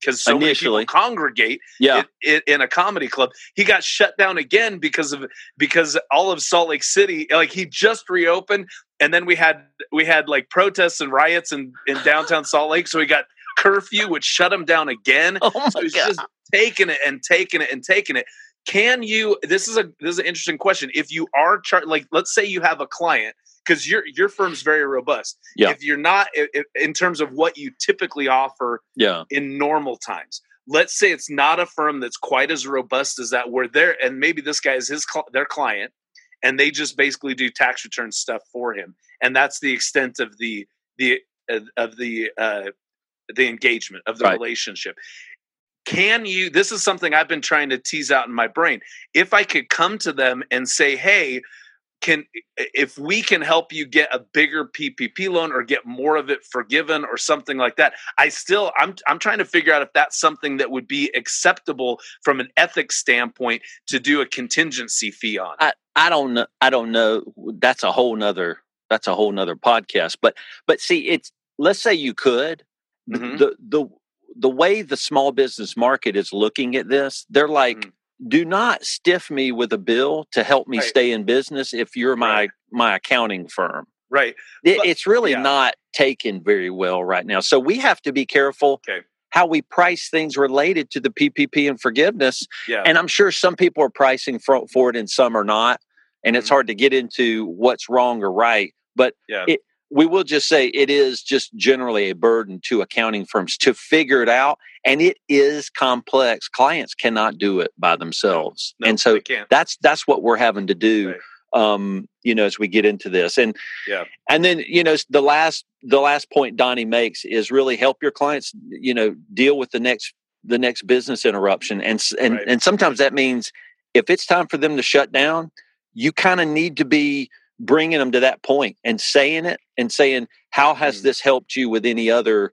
because so Initially. many people congregate yeah. it, it, in a comedy club. He got shut down again because of because all of Salt Lake City, like he just reopened, and then we had we had like protests and riots in in downtown Salt Lake, so he got curfew, would shut him down again. Oh my So he's God. just taking it and taking it and taking it. Can you? This is a this is an interesting question. If you are char- like, let's say you have a client because your your firm's very robust. Yeah. If you're not, if, in terms of what you typically offer yeah. in normal times. Let's say it's not a firm that's quite as robust as that, where they're and maybe this guy is his cl- their client, and they just basically do tax return stuff for him, and that's the extent of the the of the uh, the engagement of the Right. relationship. Can you? This is something I've been trying to tease out in my brain. If I could come to them and say, "Hey, can if we can help you get a bigger PPP loan or get more of it forgiven or something like that. I still I'm I'm trying to figure out if that's something that would be acceptable from an ethics standpoint to do a contingency fee on. I, I don't know. I don't know. That's a whole nother. That's a whole nother podcast. But but see, it's let's say you could. Mhm. The the the way the small business market is looking at this, they're like, Mhm. do not stiff me with a bill to help me Right. stay in business if you're my Right. my accounting firm. right. It, But- it's really yeah. not taken very well right now. So we have to be careful Okay. how we price things related to the PPP and forgiveness. Yeah. And I'm sure some people are pricing for, for it and some are not. And it's Mhm. hard to get into what's wrong or right. But Yeah. it, we will just say it is just generally a burden to accounting firms to figure it out. And it is complex. Clients cannot do it by themselves. No, and so that's that's what we're having to do Right. um, you know, as we get into this. And Yeah. and then you know the last the last point Donny makes is really help your clients, you know, deal with the next the next business interruption, and and Right. and sometimes that means if it's time for them to shut down, you kind of need to be bringing them to that point and saying it and saying how has Mm. this helped you with any other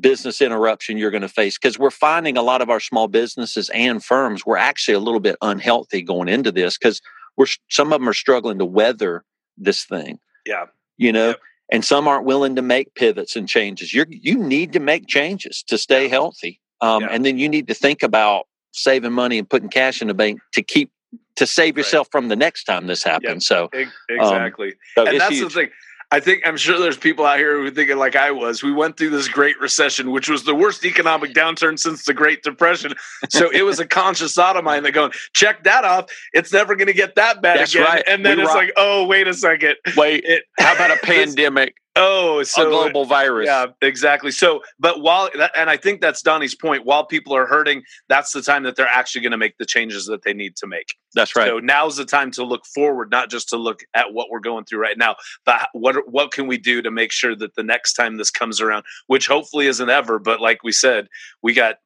business interruption you're going to face because we're finding a lot of our small businesses and firms were actually a little bit unhealthy going into this because we're some of them are struggling to weather this thing Yeah. you know Yep. and some aren't willing to make pivots and changes you're you need to make changes to stay Yeah. healthy um, Yeah. and then you need to think about saving money and putting cash in the bank to keep to save Right. yourself from the next time this happens so, E- um, Exactly. so and that's huge. the thing. I think I'm sure there's people out here who are thinking like I was. We went through this Great Recession, which was the worst economic downturn since the Great Depression. So it was a conscious thought of mine that going, check that off. It's never going to get that bad That's again. right. And then We it's rock- like, oh, wait a second. wait It, how about a pandemic oh, so a global virus Yeah, exactly. So, but while and I think that's Donny's point. While people are hurting, that's the time that they're actually going to make the changes that they need to make. that's right So now's the time to look forward, not just to look at what we're going through right now, but what what can we do to make sure that the next time this comes around, which hopefully isn't ever, but like we said, we got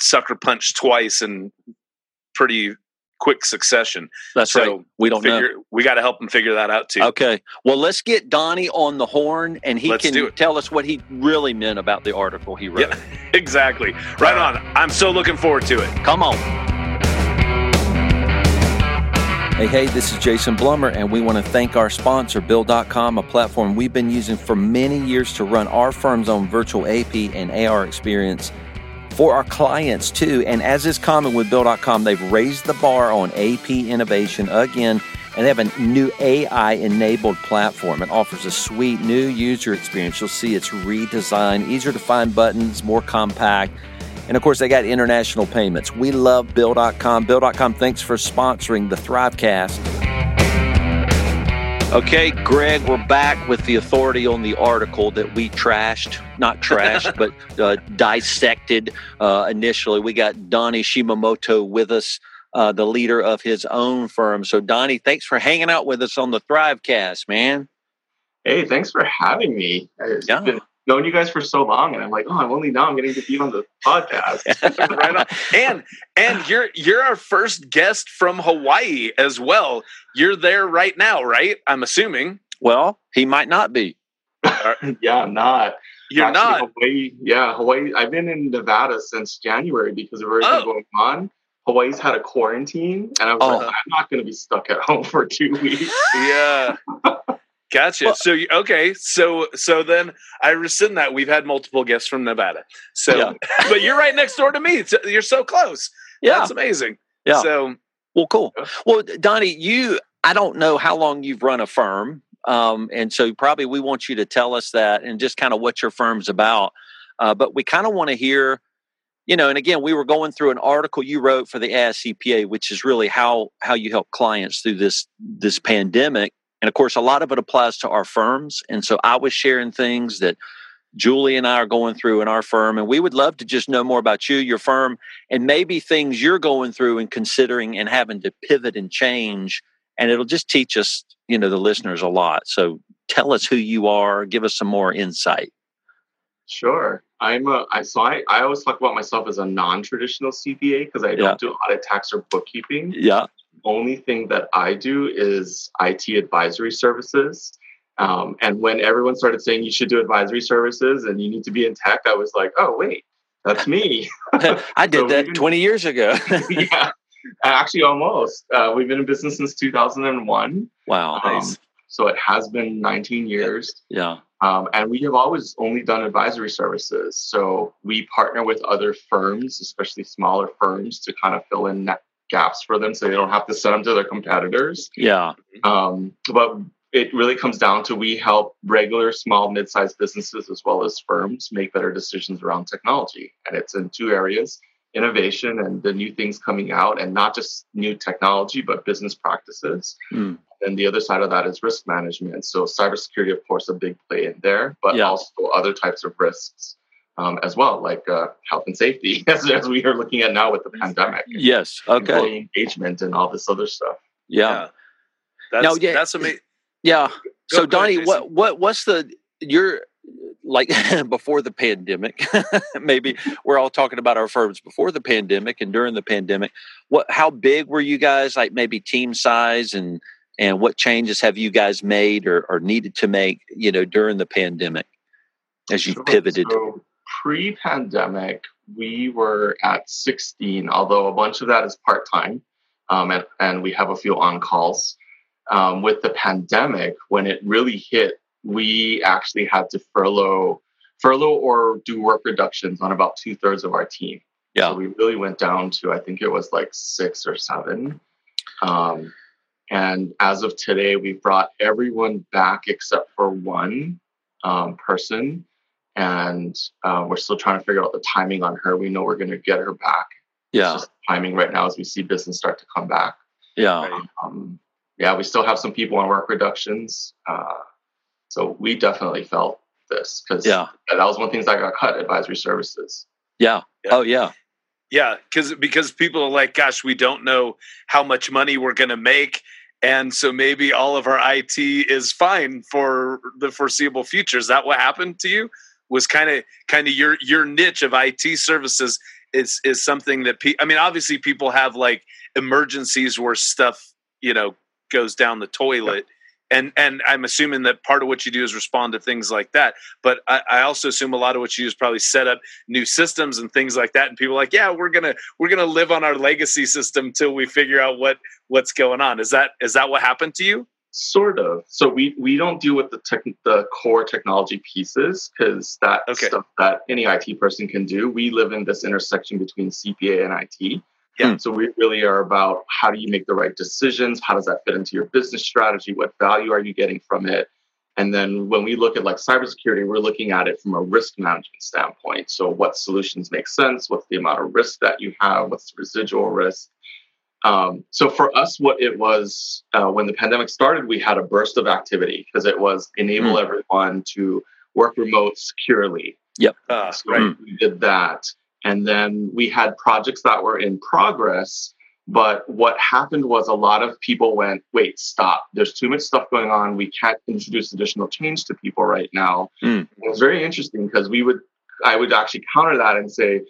sucker punched twice and pretty quick succession. that's so right we don't know Figure we got to help them figure that out too. Okay. Well, let's get Donny on the horn and he Let's can tell us what he really meant about the article he wrote. Yeah. Exactly. Right on. I'm so looking forward to it. Come on. Hey, hey, this is Jason Blumer, and we want to thank our sponsor, Bill.com, a platform we've been using for many years to run our firm's own virtual AP and AR experience for our clients too. And as is common with Bill.com, they've raised the bar on AP innovation again, and they have a new AI enabled platform. It offers a sweet new user experience. You'll see it's redesigned, easier to find buttons, more compact. And of course, they got international payments. We love Bill.com. Bill.com, thanks for sponsoring the Thrivecast. Okay, Greg, we're back with the authority on the article that we trashed, not trashed, but uh, dissected uh, initially. We got Donny Shimamoto with us, uh, the leader of his own firm. So, Donny, thanks for hanging out with us on the Thrivecast, man. Hey, thanks for having me. I've Yeah. been knowing you guys for so long, and I'm like, oh, I'm only now I'm getting to be on the podcast. right on. And and you're you're our first guest from Hawaii as well. You're there right now, right? I'm assuming. Well, he might not be. Uh, yeah, I'm not. You're Actually, not. Hawaii. Yeah, Hawaii. I've been in Nevada since January because of everything Oh. going on. Hawaii's had a quarantine, and I was Oh. like, uh-huh. I'm not going to be stuck at home for two weeks. Yeah. Gotcha. Well- so you, okay, so so then I rescind that. We've had multiple guests from Nevada. So, Yeah. but you're right next door to me. It's- You're so close. Yeah. That's amazing. Yeah. So Well, cool. Well, Donny, you, I don't know how long you've run a firm. Um, and so probably we want you to tell us that and just kind of what your firm's about. Uh, but we kind of want to hear, you know, and again, we were going through an article you wrote for the ASCPA, which is really how how you help clients through this this pandemic. And of course, a lot of it applies to our firms. And so I was sharing things that Julie and I are going through in our firm, and we would love to just know more about you, your firm, and maybe things you're going through and considering and having to pivot and change. And it'll just teach us, you know, the listeners a lot. So tell us who you are, give us some more insight. Sure. I'm a, I, so I, I always talk about myself as a non-traditional CPA because I don't do audit, tax, or bookkeeping. Yeah. Only thing that I do is IT advisory services. Um, and when everyone started saying you should do advisory services and you need to be in tech, I was like, oh, wait, that's me. I did So that even- 20 years ago. yeah, actually, almost. Uh, we've been in business since 2001. wow. Um, so it has been 19 years. Yeah. Um, and we have always only done advisory services. So we partner with other firms, especially smaller firms, to kind of fill in that gaps for them so they don't have to send them to their competitors. Yeah. Um, but it really comes down to we help regular, small, mid sized businesses as well as firms make better decisions around technology. And it's in two areas innovation and the new things coming out, and not just new technology, but business practices. Mm. And the other side of that is risk management. So, cybersecurity, of course, a big play in there, but Yeah. also other types of risks. Um, as well, like uh, health and safety, as, as we are looking at now with the pandemic, Yes. Okay. employee engagement, and all this other stuff. Yeah. That's, No, yeah. that's amazing. Yeah. So go ahead, Donny, Jason. what what what's the your like before the pandemic? maybe we're all talking about our firms before the pandemic and during the pandemic. What how big were you guys? Like maybe team size and and what changes have you guys made or, or needed to make? You know during the pandemic as you Sure. pivoted. So pre-pandemic, we were at 16, although a bunch of that is part-time, um, and, and we have a few on-calls. Um, with the pandemic, when it really hit, we actually had to furlough, furlough or do work reductions on about two thirds of our team. Yeah. So we really went down to I think it was like six or seven. Um, and as of today, we've brought everyone back except for one um, person, and uh, we're still trying to figure out the timing on her. We know we're going to get her back. yeah. It's just timing right now as we see business start to come back. Yeah. Right. Um, yeah, we still have some people on work reductions, uh, so we definitely felt this because Yeah. that was one of the things that got cut advisory services. Yeah. Yeah. Oh yeah. Yeah, because because people are like, gosh, we don't know how much money we're going to make, and so maybe all of our IT is fine for the foreseeable future. Is that what happened to you? Was kind of kind of your your niche of IT services is is something that pe- I mean, obviously people have like emergencies where stuff you know goes down the toilet. And and I'm assuming that part of what you do is respond to things like that. But I, I also assume a lot of what you do is probably set up new systems and things like that and people are like yeah we're gonna we're gonna live on our legacy system till we figure out what what's going on is that is that what happened to you Sort of. So we we don't deal with the tech, the core technology pieces because that Okay. stuff that any IT person can do. We live in this intersection between CPA and IT. Yeah. Hmm. So we really are about how do you make the right decisions? How does that fit into your business strategy? What value are you getting from it? And then when we look at like cybersecurity, we're looking at it from a risk management standpoint. So what solutions make sense? What's the amount of risk that you have? What's the residual risk? Um, so for us, what it was uh, when the pandemic started, we had a burst of activity because it was enable everyone to work remote securely. uh, So right we did that, and then we had projects that were in progress. But what happened was a lot of people went, "Wait, stop! There's too much stuff going on. We can't introduce additional change to people right now." Mm. It was very interesting because we would, I would actually counter that and say,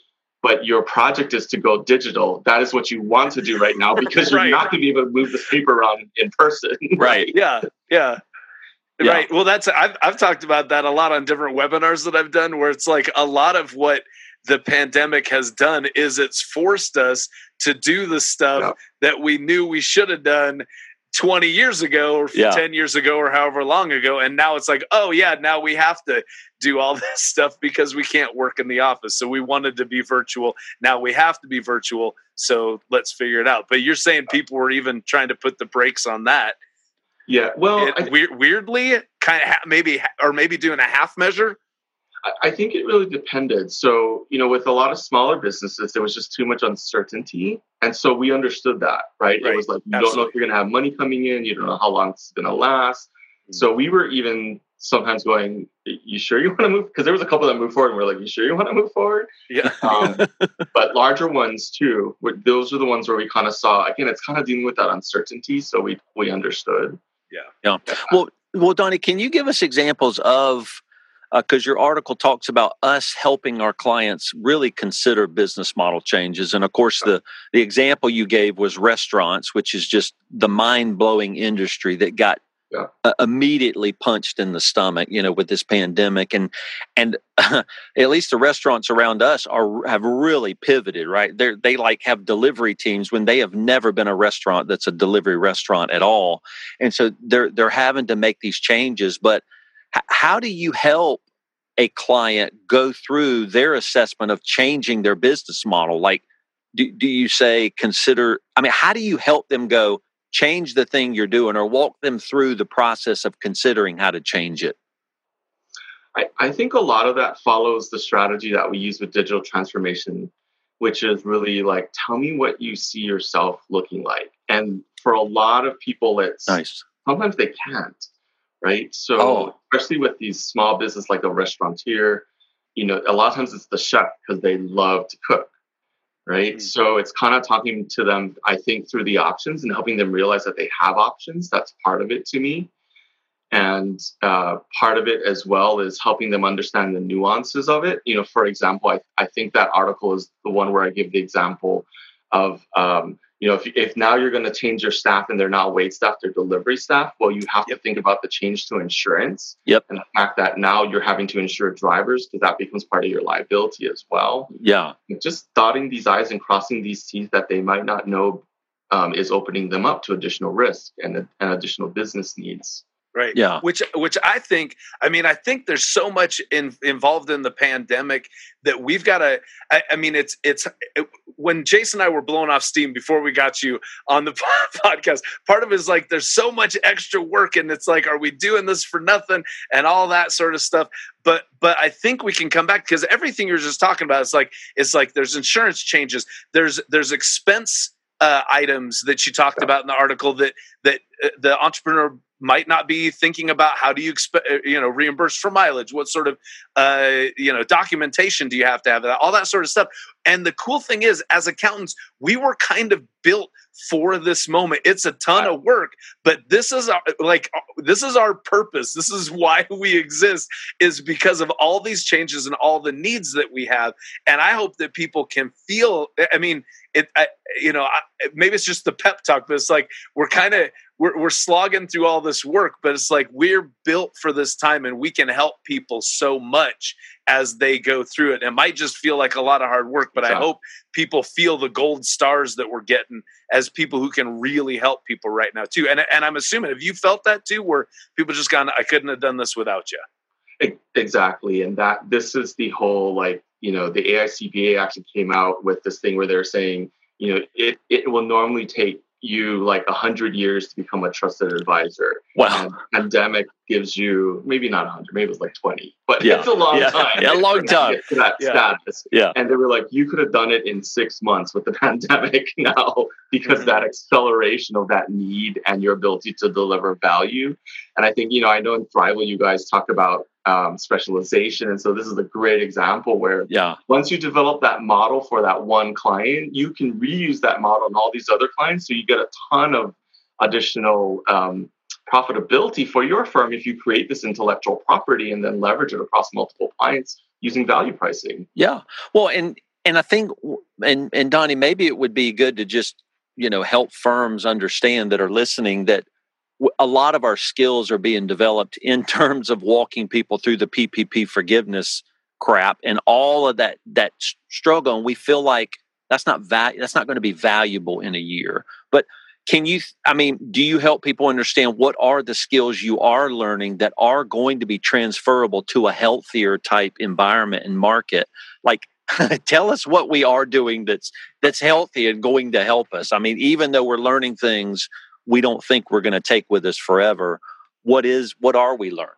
but your project is to go digital. That is what you want to do right now because you're not going to be able to move this paper around in person. Right. yeah yeah Yeah. Right. Well, that's I've I've talked about that a lot on different webinars that I've done, where it's like a lot of what the pandemic has done is it's forced us to do the stuff Yeah. that we knew we should have done 20 years ago or Yeah. 10 years ago or however long ago and now it's like oh yeah now we have to do all this stuff because we can't work in the office. So we wanted to be virtual. Now we have to be virtual. So let's figure it out. But you're saying people were even trying to put the brakes on that. Yeah. Well, it, I, weirdly kind of ha- maybe or maybe doing a half measure I think it really depended. So, you know, with a lot of smaller businesses, there was just too much uncertainty. And so we understood that, right? Right. It was like, you don't know if you're going to have money coming in, you don't know how long it's going to last. Mm. So we were even sometimes going, You sure you want to move? Because there was a couple that moved forward and we're like, You sure you want to move forward? yeah Um, but larger ones too, those are the ones where we kind of saw, again, it's kind of dealing with that uncertainty. So we, we understood. Yeah. Yeah. yeah. Well, well, Donny, can you give us examples of because your article talks about us helping our clients really consider business model changes, and of course the the example you gave was restaurants, which is just the mind blowing industry that got. Yeah. uh, immediately punched in the stomach, you know, with this pandemic, and and at least the restaurants around us are have really pivoted, right? They they like have delivery teams when they have never been a restaurant that's a delivery restaurant at all, and so they're they're having to make these changes but h- how do you help a client go through their assessment of changing their business model? Like do, do you say consider i mean how do you help them go change the thing you're doing or walk them through the process of considering how to change it? I, I think a lot of that follows the strategy that we use with digital transformation, which is really like, tell me what you see yourself looking like. And for a lot of people, it's nice. sometimes they can't, right? So, Oh. especially with these small business like a restaurateur, you know, a lot of times it's the chef because they love to cook, right? Mm. So it's kind of talking to them, I think, through the options and helping them realize that they have options. That's part of it to me. And uh, part of it as well is helping them understand the nuances of it. You know, for example, I, I think that article is the one where I give the example of, um, you know, if, if now you're going to change your staff and they're not wait staff, they're delivery staff, well, you have to think about the change to insurance. Yep. And the fact that now you're having to insure drivers because that becomes part of your liability as well. Yeah. Just dotting these I's and crossing these T's that they might not know um, is opening them up to additional risk and, and additional business needs right Yeah. which which i think i mean i think there's so much in, involved in the pandemic that we've got to I, I mean it's it's it, when jason and i were blowing off steam before we got you on the podcast part of it is like there's so much extra work and it's like are we doing this for nothing and all that sort of stuff but but i think we can come back because everything you're just talking about is like it's like there's insurance changes there's there's expense uh, items that you talked about in the article that that uh, the entrepreneur might not be thinking about how do you expect uh, you know reimburse for mileage what sort of uh, you know documentation do you have to have uh, all that sort of stuff. And the cool thing is as accountants we were kind of built for this moment. It's a ton of work but this is our, like uh, this is our purpose. This is why we exist is because of all these changes and all the needs that we have. And i hope that people can feel i mean it I, you know I, maybe it's just the pep talk but it's like we're kind of we're, we're slogging through all this work but it's like we're built for this time and we can help people so much as they go through it. It might just feel like a lot of hard work but i hope people feel the gold stars that we're getting as people who can really help people right now too. And, and i'm assuming have you felt that too where people just gone i couldn't have done this without you Exactly. And that this is the whole like, you know, the AICPA actually came out with this thing where they're saying, you know, it, it will normally take you like a hundred years to become a trusted advisor. Wow. And pandemic gives you maybe not a hundred, maybe it was like 20, but Yeah. it's a long Yeah. time. Yeah, a long time. to that Yeah. status. Yeah. And they were like, you could have done it in six months with the pandemic now because Mhm. that acceleration of that need and your ability to deliver value. And I think, you know, I know in Thriveal, you guys talk about um, specialization. And so this is a great example where Yeah. once you develop that model for that one client, you can reuse that model on all these other clients. So you get a ton of additional um, profitability for your firm if you create this intellectual property and then leverage it across multiple clients using value pricing. Yeah. Well, and and I think and and Donny, maybe it would be good to just you know help firms understand that are listening that a lot of our skills are being developed in terms of walking people through the PPP forgiveness crap and all of that that struggle, and we feel like that's not val- that's not going to be valuable in a year. But can you? I mean, do you help people understand what are the skills you are learning that are going to be transferable to a healthier type environment and market? Like, tell us what we are doing that's that's healthy and going to help us. I mean, even though we're learning things we don't think we're going to take with us forever, what is what are we learning?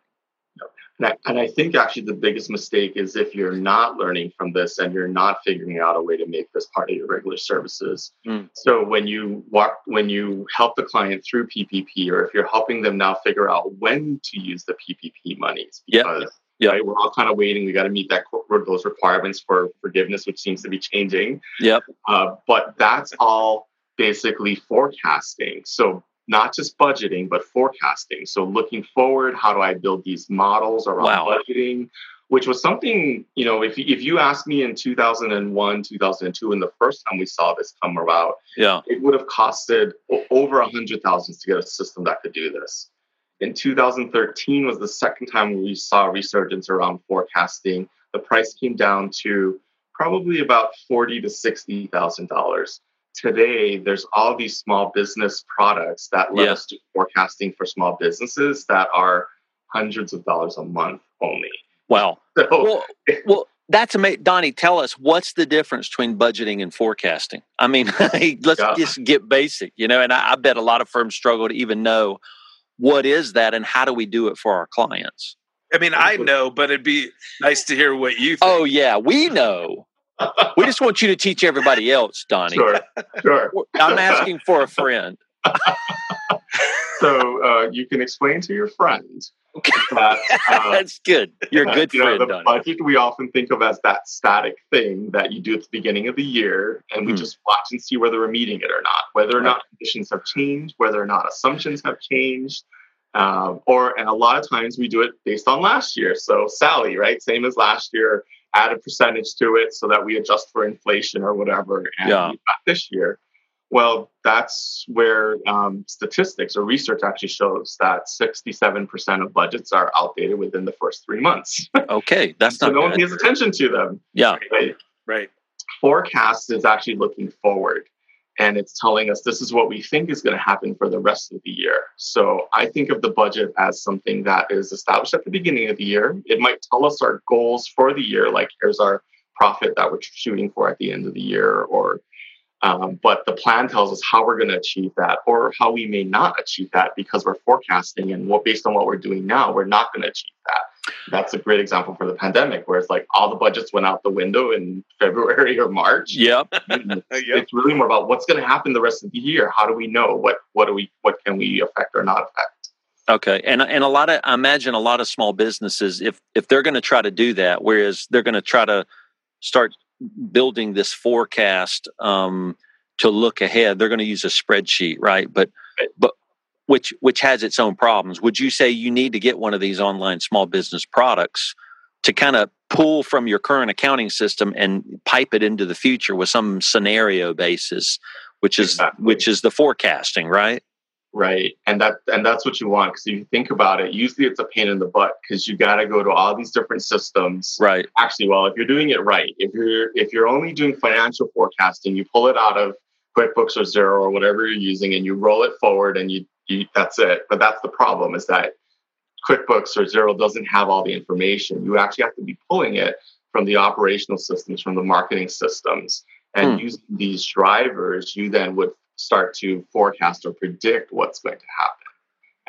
And I, and I think actually the biggest mistake is if you're not learning from this and you're not figuring out a way to make this part of your regular services. Mm. So when you walk, when you help the client through PPP, or if you're helping them now figure out when to use the PPP monies, because Yeah. right, we're all kind of waiting. We got to meet that those requirements for forgiveness, which seems to be changing. Yep. Uh, but that's all basically forecasting. So not just budgeting, but forecasting. So looking forward, how do I build these models around Wow. budgeting? Which was something, you know, if, if you asked me in 2001, 2002, and the first time we saw this come about, Yeah. it would have costed over a hundred thousands to get a system that could do this. In 2013 was the second time we saw a resurgence around forecasting. The price came down to probably about forty to sixty thousand dollars. Today, there's all these small business products that let Yeah. us do forecasting for small businesses that are hundreds of dollars a month only. Wow. So Well, well, that's amazing. Donny, tell us what's the difference between budgeting and forecasting? I mean, let's Yeah. just get basic, you know, and I, I bet a lot of firms struggle to even know what is that and how do we do it for our clients? i mean i know but it'd be nice to hear what you oh, think Oh, yeah, we know. We just want you to teach everybody else, Donny. sure, sure. I'm asking for a friend. so uh, you can explain to your friend that uh, That's good. You're a good you know, the budget we often think of as that static thing that you do at the beginning of the year, and we Hmm. just watch and see whether we're meeting it or not, whether or not conditions have changed, whether or not assumptions have changed. Um, or and a lot of times we do it based on last year. So SALY, right, same as last year, add a percentage to it so that we adjust for inflation or whatever. And Yeah. got this year. Well, that's where um, statistics or research actually shows that 67% of budgets are outdated within the first three months. Okay, that's so not no one pays attention to them. Yeah. Right? Right. Forecast is actually looking forward and it's telling us this is what we think is going to happen for the rest of the year. So I think of the budget as something that is established at the beginning of the year. It might tell us our goals for the year, like here's our profit that we're shooting for at the end of the year, or um, but the plan tells us how we're going to achieve that, or how we may not achieve that because we're forecasting and what based on what we're doing now, we're not going to achieve that. That's a great example for the pandemic, where it's like all the budgets went out the window in February or March. Yep. Yep. It's really more about what's going to happen the rest of the year. How do we know what what do we what can we affect or not affect? Okay, and and a lot of I imagine a lot of small businesses if if they're going to try to do that, whereas they're going to try to start building this forecast um, to look ahead, they're going to use a spreadsheet, right? But but which which has its own problems. Would you say you need to get one of these online small business products to kind of pull from your current accounting system and pipe it into the future with some scenario basis, which is Exactly. which is the forecasting, right? Right, and that and that's what you want because if you think about it, usually it's a pain in the butt because you got to go to all these different systems. Right. Actually, well, if you're doing it right, if you're if you're only doing financial forecasting, you pull it out of QuickBooks or Xero or whatever you're using, and you roll it forward, and you, you that's it. But that's the problem is that QuickBooks or Xero doesn't have all the information. You actually have to be pulling it from the operational systems, from the marketing systems, and Hmm. using these drivers, you then would start to forecast or predict what's going to happen.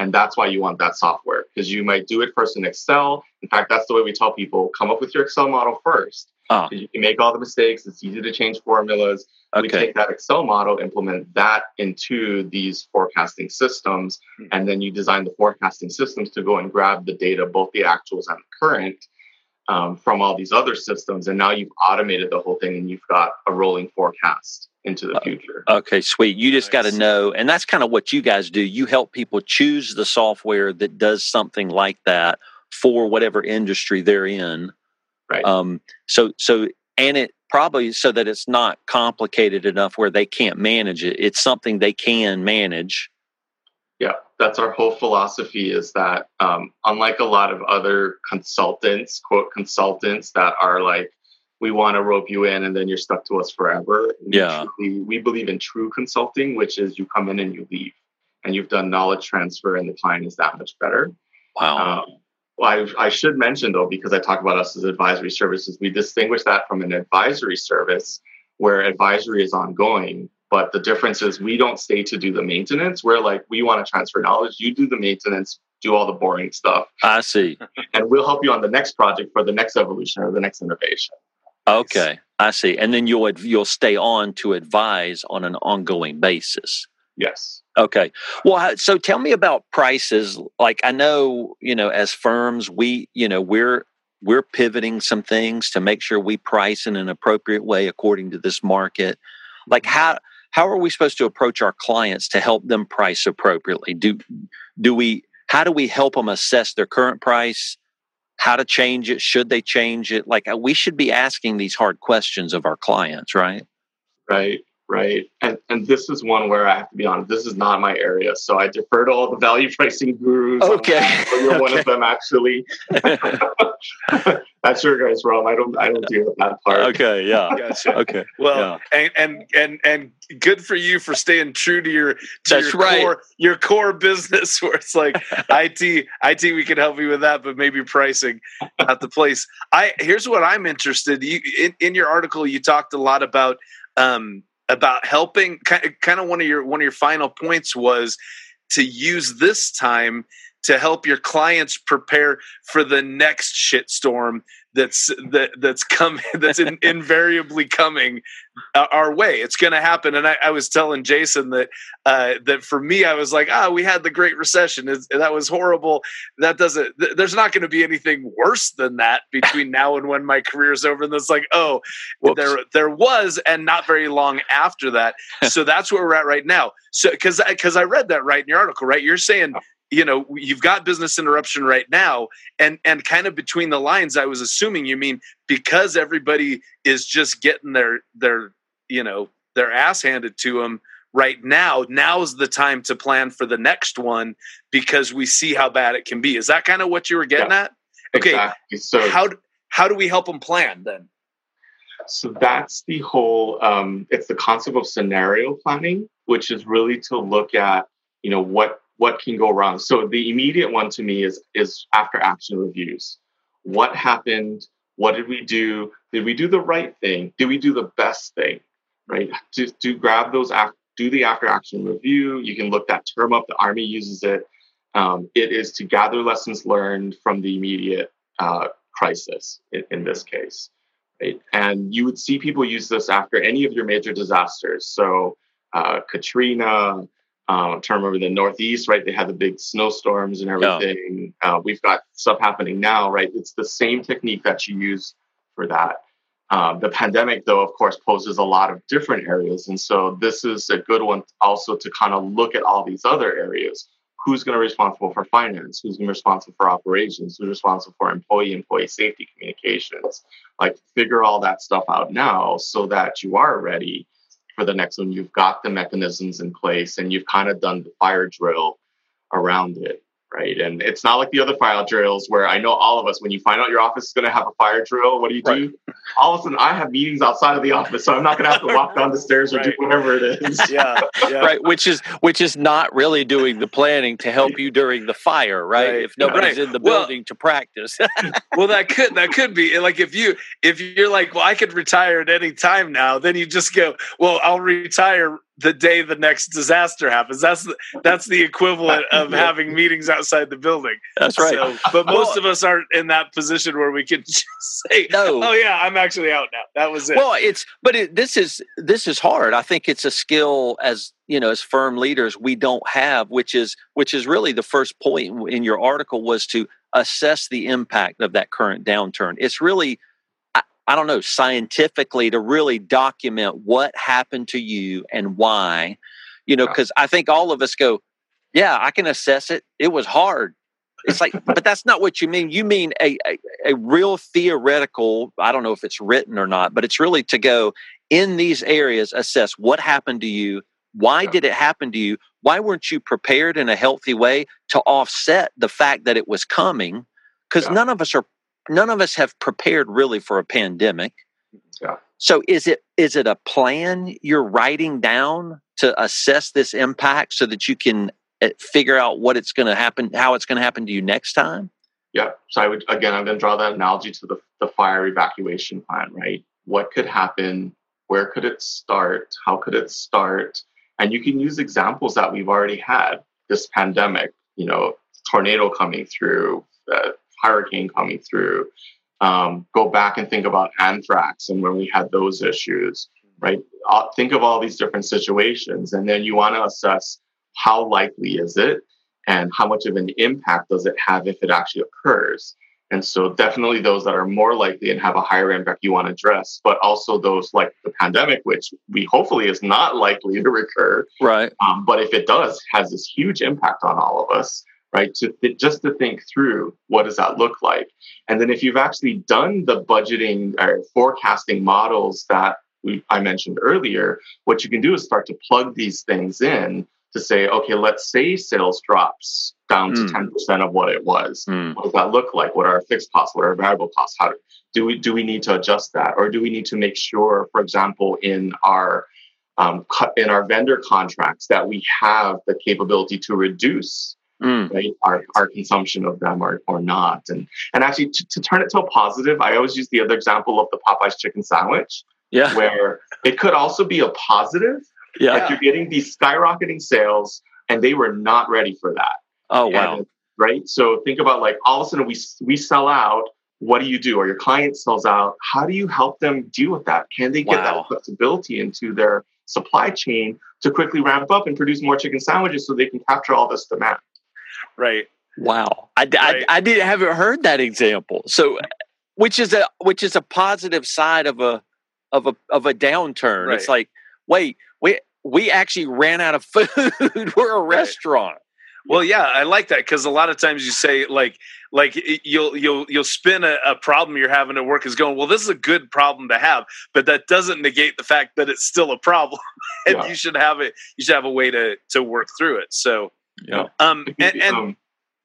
And that's why you want that software because you might do it first in Excel. In fact, that's the way we tell people come up with your Excel model first. Ah. You can make all the mistakes. It's easy to change formulas. We take that Excel model, implement that into these forecasting systems, Hmm. and then you design the forecasting systems to go and grab the data, both the actuals and the current, um, from all these other systems. And now you've automated the whole thing and you've got a rolling forecast into the Uh, future. Okay, sweet. You just got to know, and that's kind of what you guys do. You help people choose the software that does something like that for whatever industry they're in. Right. Um, so, so, and it probably so that it's not complicated enough where they can't manage it. It's something they can manage. Yeah, that's our whole philosophy is that um, unlike a lot of other consultants, quote consultants that are like, we want to rope you in and then you're stuck to us forever. We Yeah. truly- we believe in true consulting, which is you come in and you leave and you've done knowledge transfer and the client is that much better. Wow. Um, well, I, I should mention though, because I talk about us as advisory services, we distinguish that from an advisory service where advisory is ongoing. But the difference is we don't stay to do the maintenance. We're like, we want to transfer knowledge. You do the maintenance, do all the boring stuff, I see. and we'll help you on the next project for the next evolution or the next innovation. Okay, I see. And then you'll you'll stay on to advise on an ongoing basis. Yes. Okay. Well, so tell me about prices. Like I know, you know, as firms, we, you know, we're we're pivoting some things to make sure we price in an appropriate way according to this market. Like mm-hmm. how how are we supposed to approach our clients to help them price appropriately? Do do we how do we help them assess their current price? How to change it? Should they change it? Like uh, we should be asking these hard questions of our clients, right? Right. Right. And and this is one where I have to be honest, this is not my area. So I defer to all the value pricing gurus. Okay. You're one of them actually. That's your guys' realm. I don't I don't deal with that part. okay, yeah. Gotcha. Okay. Well, and and and and good for you for staying true to your to That's your right. core your core business where it's like IT IT we can help you with that, but maybe pricing at the place. I here's what I'm interested. You in, in your article you talked a lot about um about helping kind of, one of your one of your final points was to use this time to help your clients prepare for the next shitstorm that's that that's coming that's in, invariably coming uh, our way. It's going to happen. And I, I, was telling jason that uh, that for me i was like ah we had the great recession. It's, that was horrible. That doesn't th- there's not going to be anything worse than that between now and when my career's over. And it's like oh Whoops. there there was and not very long after that. So that's where we're at right now. So because because i read that right in your article right? You're saying you know you've got business interruption right now. And and kind of between the lines i was assuming you mean because everybody is just getting their their you know their ass handed to them right now now's the time to plan for the next one because we see how bad it can be. Is that kind of what you were getting yeah, at? Okay. Exactly. so how how do we help them plan then? So that's the whole um, it's the concept of scenario planning which is really to look at you know what what can go wrong. So the immediate one to me is is after action reviews. What happened? What did we do? Did we do the right thing? Did we do the best thing? Right? To to grab those after, do the after action review. You can look that term up. The Army uses it. Um, it is to gather lessons learned from the immediate uh, crisis in, in this case. Right? And you would see people use this after any of your major disasters. So uh, Katrina, uh, term over the Northeast, right? They had the big snowstorms and everything. Yeah. Uh, we've got stuff happening now, right? It's the same technique that you use for that. Um, the pandemic, though, of course, poses a lot of different areas. And so this is a good one also to kind of look at all these other areas. Who's going to be responsible for finance? Who's going to be responsible for operations? Who's responsible for employee employee safety communications? Like figure all that stuff out now so that you are ready for the next one, you've got the mechanisms in place and you've kind of done the fire drill around it right? And it's not like the other fire drills where I know all of us, when you find out your office is going to have a fire drill, what do you do? Right. All of a sudden, I have meetings outside of the office, so I'm not going to have to walk down the stairs or right. do whatever it is. Yeah, yeah, right. Which is which is not really doing the planning to help you during the fire, right? right. If nobody's in the building well, to practice. well, that could that could be like if you if you're like, well, I could retire at any time now, then you just go, well, I'll retire the day the next disaster happens. That's the, that's the equivalent of having meetings outside the building. That's right. So, but most of us aren't in that position where we can just say, no. "Oh yeah, I'm actually out now." That was it. Well, it's but it, this is this is hard. I think it's a skill as you know as firm leaders we don't have, which is which is really the first point in your article was to assess the impact of that current downturn. It's really I don't know, scientifically to really document what happened to you and why. You know, because I think all of us go, yeah, I can assess it. It was hard. It's like, but that's not what you mean. You mean a, a, a real theoretical, I don't know if it's written or not, but it's really to go in these areas, assess what happened to you. Why did it happen to you? Why weren't you prepared in a healthy way to offset the fact that it was coming? Because yeah. none of us are none of us have prepared really for a pandemic. Yeah. So is it is it a plan you're writing down to assess this impact so that you can eh, figure out what it's going to happen, how it's going to happen to you next time? Yeah. So I would again, I'm going to draw that analogy to the the fire evacuation plan, right? What could happen? Where could it start? How could it start? And you can use examples that we've already had. This pandemic, you know, tornado coming through, uh, hurricane coming through. Um, go back and think about anthrax and when we had those issues, right? Uh, think of all these different situations, and then you want to assess how likely is it and how much of an impact does it have if it actually occurs. And so, definitely those that are more likely and have a higher impact you want to address, but also those like the pandemic, which we hopefully is not likely to recur. Right. Um, but if it does, has this huge impact on all of us right? To th- just to think through what does that look like, and then if you've actually done the budgeting or forecasting models that we, I mentioned earlier, what you can do is start to plug these things in to say, okay, let's say sales drops down mm. to ten percent of what it was. Mm. What does that look like? What are our fixed costs? What are our variable costs? How do, do we do we need to adjust that, or do we need to make sure, for example, in our um, in our vendor contracts that we have the capability to reduce mm. right? Our, our consumption of them or, or not. And, and actually, to, to turn it to a positive, I always use the other example of the Popeyes chicken sandwich, yeah. where it could also be a positive. Yeah. Like you're getting these skyrocketing sales, and they were not ready for that. Oh, wow. And, right? So think about like all of a sudden we we sell out what do you do? Or your client sells out. How do you help them deal with that? Can they get Wow. that flexibility into their supply chain to quickly ramp up and produce more chicken sandwiches so they can capture all this demand? Right. Wow, I, I, Right. I didn't haven't heard that example. So, which is a which is a positive side of a of a of a downturn. It's like, wait, we we actually ran out of food. We're a Right. restaurant. Well, yeah, I like that because a lot of times you say like like you'll you'll you'll spin a, a problem you're having at work is going well. This is a good problem to have, but that doesn't negate the fact that it's still a problem, and Yeah. you should have it. You should have a way to to work through it. So, Yeah. um, and, and Um,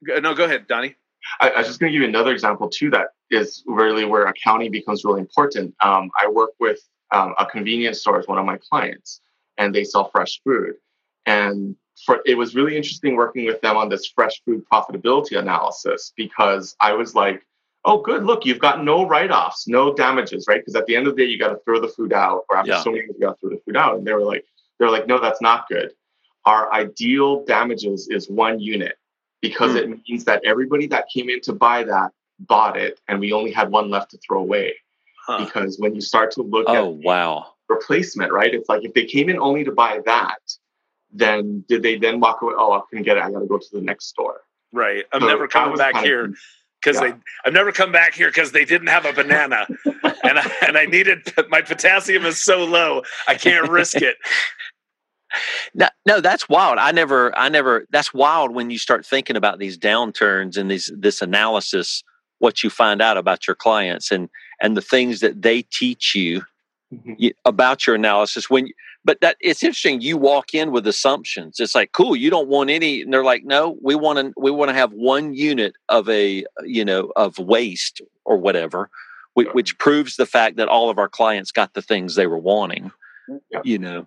no, go ahead, Donny. I, I was just going to give you another example too that is really where accounting becomes really important. Um, I work with um, a convenience store as one of my clients, and they sell fresh food. And for it was really interesting working with them on this fresh food profitability analysis because I was like, "Oh, good! Look, you've got no write-offs, no damages, right? Because at the end of the day, you got to throw the food out, or after Yeah. so many years, you got to throw the food out." And they were like, "They were like, no, that's not good. Our ideal damages is one unit." because Hmm. it means that everybody that came in to buy that bought it and we only had one left to throw away Huh. because when you start to look Oh at wow. replacement right it's like if they came in only to buy that then did they then walk away oh i couldn't get it i gotta go to the next store Right. I'm So never coming back here because yeah. they. I've never come back here because they didn't have a banana, and I, and I needed my potassium is so low I can't risk it. No, no, that's wild. I never, I never. That's wild when you start thinking about these downturns and these this analysis. What you find out about your clients and and the things that they teach you Mhm. about your analysis. When, but that it's interesting. You walk in with assumptions. It's like, cool. You don't want any, and they're like, no, we want to, we want to have one unit of a, you know, of waste or whatever, which, which proves the fact that all of our clients got the things they were wanting. You know.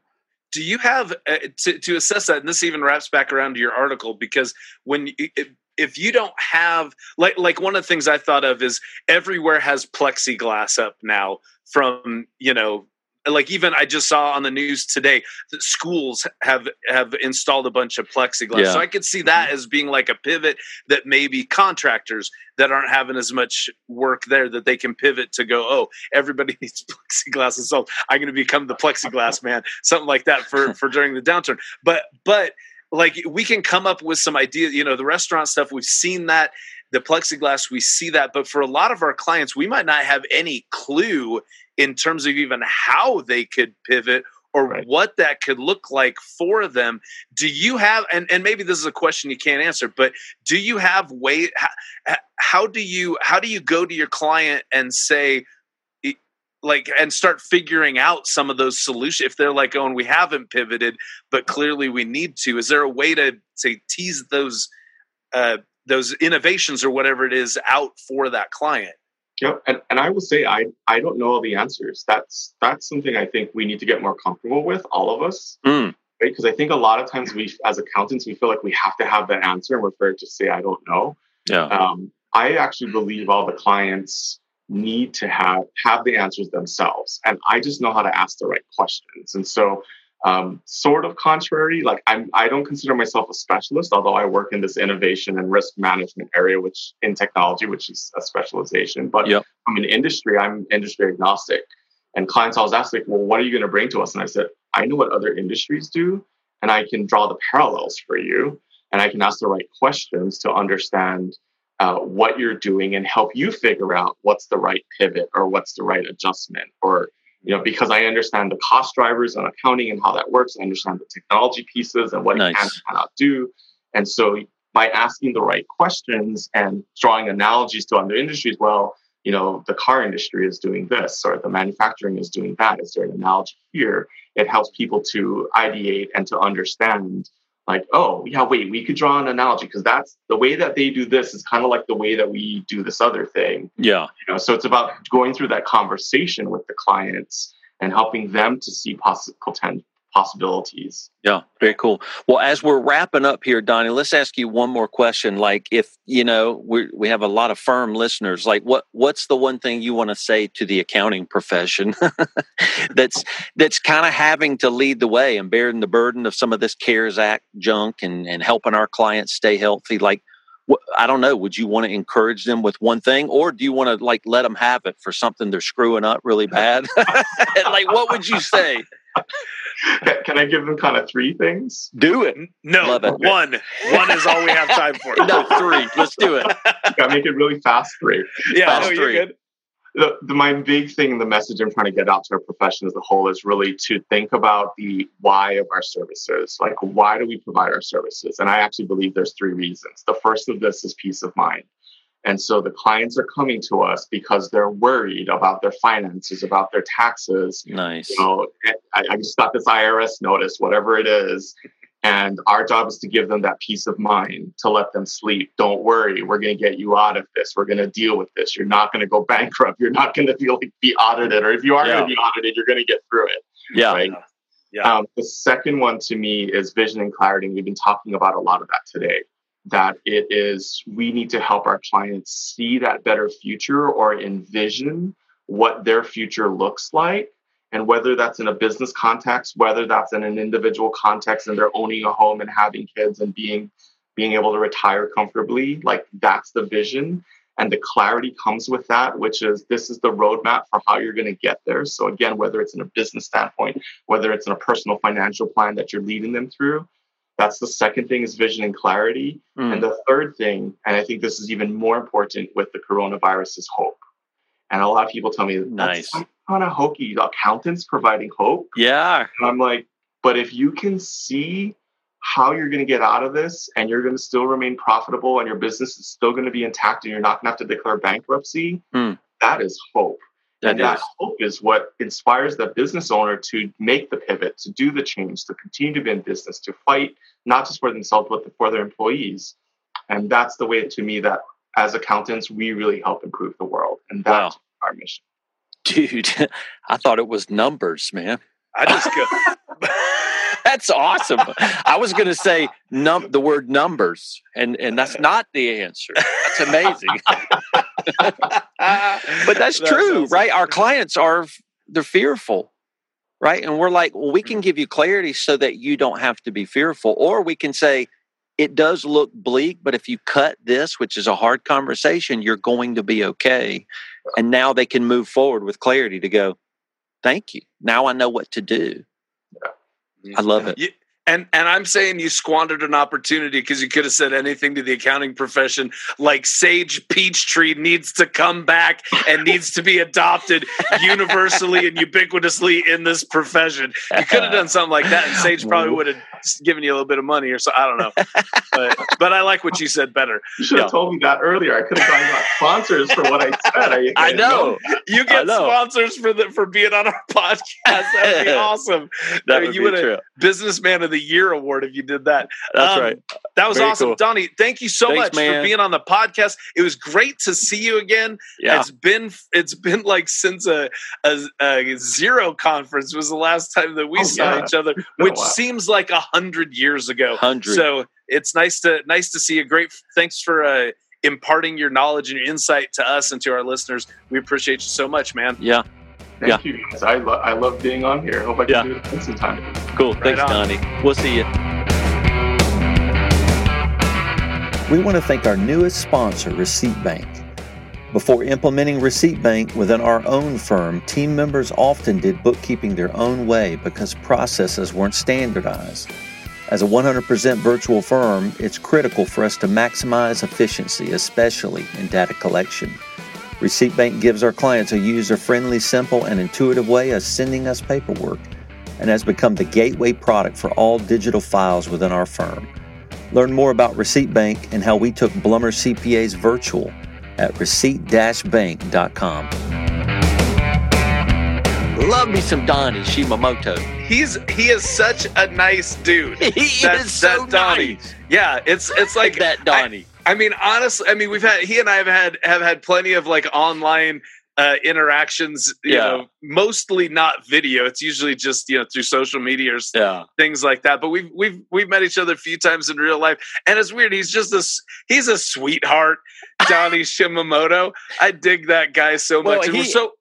Do you have uh, to, to assess that and this even wraps back around to your article because when if, if you don't have like like one of the things i thought of is everywhere has plexiglass up now from you know like even i just saw on the news today that schools have have installed a bunch of plexiglass. Yeah. so i could see that mm-hmm. as being like a pivot that maybe contractors that aren't having as much work there that they can pivot to go oh everybody needs plexiglass installed. I'm going to become the plexiglass man something like that for for during the downturn. But but like we can come up with some ideas you know the restaurant stuff we've seen that the plexiglass we see that. But for a lot of our clients we might not have any clue in terms of even how they could pivot or Right. what that could look like for them do you have and, and maybe this is a question you can't answer but do you have way how, how do you how do you go to your client and say like and start figuring out some of those solutions if they're like oh and we haven't pivoted but clearly we need to is there a way to say tease those uh those innovations or whatever it is out for that client Yep. And, and I will say I, I don't know all the answers. That's that's something I think we need to get more comfortable with, all of us. Mm. Right? Because I think a lot of times we as accountants we feel like we have to have the answer and we're afraid to say I don't know. Yeah. Um, I actually believe all the clients need to have have the answers themselves, and I just know how to ask the right questions. And so, um, sort of contrary, like I'm, I don't consider myself a specialist, although I work in this innovation and risk management area, which in technology, which is a specialization. But Yep. I'm in industry, I'm industry agnostic. And clients always ask, like, well, what are you going to bring to us? And I said, I know what other industries do, and I can draw the parallels for you, and I can ask the right questions to understand uh, what you're doing and help you figure out what's the right pivot or what's the right adjustment or you know because i understand the cost drivers and accounting and how that works. I understand the technology pieces and what it can and cannot do. And so by asking the right questions and drawing analogies to other industries well you know the car industry is doing this or the manufacturing is doing that. Is there an analogy here? It helps people to ideate and to understand like oh yeah wait we could draw an analogy because that's the way that they do this is kind of like the way that we do this other thing Yeah. you know so it's about going through that conversation with the clients and helping them to see poss- poten- possibilities Yeah, very cool. Well, as we're wrapping up here, Donny, let's ask you one more question. Like, if you know, we we have a lot of firm listeners. Like, what what's the one thing you want to say to the accounting profession that's that's kind of having to lead the way and bearing the burden of some of this CARES Act junk and and helping our clients stay healthy? Like, I don't know. Would you want to encourage them with one thing, or do you want to like let them have it for something they're screwing up really bad? like, what would you say? Can I give them kind of three things? Do it. No, Love it. one. One is all we have time for. No, three. Let's do it. Gotta make it really fast three. Yeah, Fast no, you're three. good. the, the, my big thing, the message I'm trying to get out to our profession as a whole is really to think about the why of our services. Like, why do we provide our services? And I actually believe there's three reasons. The first of this is peace of mind. And so the clients are coming to us because they're worried about their finances, about their taxes. Nice. You know, I, I just got this IRS notice, whatever it is. And our job is to give them that peace of mind to let them sleep. Don't worry, we're going to get you out of this. We're going to deal with this. You're not going to go bankrupt. You're not going to be like be audited, or if you are Yeah. going to be audited, you're going to get through it. Yeah. Right. Yeah. Um, the second one to me is vision and clarity. And we've been talking about a lot of that today. That it is, we need to help our clients see that better future or envision what their future looks like. And whether that's in a business context, whether that's in an individual context and they're owning a home and having kids and being being able to retire comfortably, like that's the vision. And the clarity comes with that, which is this is the roadmap for how you're going to get there. So again, whether it's in a business standpoint, whether it's in a personal financial plan that you're leading them through, that's the second thing is vision and clarity. Mm. And the third thing, and I think this is even more important with the coronavirus, is hope. And a lot of people tell me Nice. that's kind of hokey. Accountants providing hope. Yeah. And I'm like, but if you can see how you're going to get out of this and you're going to still remain profitable and your business is still going to be intact and you're not going to have to declare bankruptcy, Hmm. that is hope. That and that hope is what inspires the business owner to make the pivot, to do the change, to continue to be in business, to fight not just for themselves, but for their employees. And that's the way to me that as accountants, we really help improve the world. And that's our mission. Dude, I thought it was numbers, man. I just go. That's awesome. I was going to say num the word numbers, and and that's not the answer. That's amazing. But that's, true, awesome. right? Our clients are they're fearful, right? And we're like, well, we can give you clarity so that you don't have to be fearful, or we can say it does look bleak, but if you cut this, which is a hard conversation, you're going to be okay. And now they can move forward with clarity to go. Thank you. Now I know what to do. I love it. You- and and I'm saying you squandered an opportunity because you could have said anything to the accounting profession, like Sage Peachtree needs to come back and needs to be adopted universally and ubiquitously in this profession. You could have done something like that, and Sage probably would have given you a little bit of money or so. I don't know, but but I like what you said better. You should have Yeah. told me that earlier. I could have gotten got sponsors for what I said. I, I know. You get know. sponsors for the for being on our podcast. That would be awesome. That I mean, would you be true. Businessman of the Year award if you did that. That's Um, right. That was Very awesome, cool. Donny. Thank you so Thanks, much for being on the podcast. It was great to see you again. Yeah. It's been it's been like since a, a, a Xero conference was the last time that we Oh, saw yeah. each other, which while. seems like a hundred years ago. 100. So it's nice to nice to see you. Great. Thanks for uh, imparting your knowledge and your insight to us and to our listeners. We appreciate you so much, man. Yeah. Thank you guys. I, lo- I love being on here. I hope I can Yeah. do it some time. Cool. Thanks, on. Donny. We'll see you. We want to thank our newest sponsor, Receipt Bank. Before implementing Receipt Bank within our own firm, team members often did bookkeeping their own way because processes weren't standardized. As a 100% virtual firm, it's critical for us to maximize efficiency, especially in data collection. Receipt Bank gives our clients a user friendly, simple, and intuitive way of sending us paperwork and has become the gateway product for all digital files within our firm. Learn more about Receipt Bank and how we took Blumer CPAs virtual at receipt-bank.com. Love me some Donny Shimamoto. He's he is such a nice dude. He That- is so that Donny. nice. Yeah, it's it's like that Donny. I mean, honestly, I mean, we've had he and I have had have had plenty of like online uh, interactions. You Yeah. know, mostly not video. It's usually just you know through social media or yeah. things like that. But we've we've we've met each other a few times in real life, and it's weird. He's just a he's a sweetheart, Donny Shimamoto. I dig that guy so Well, much. he- so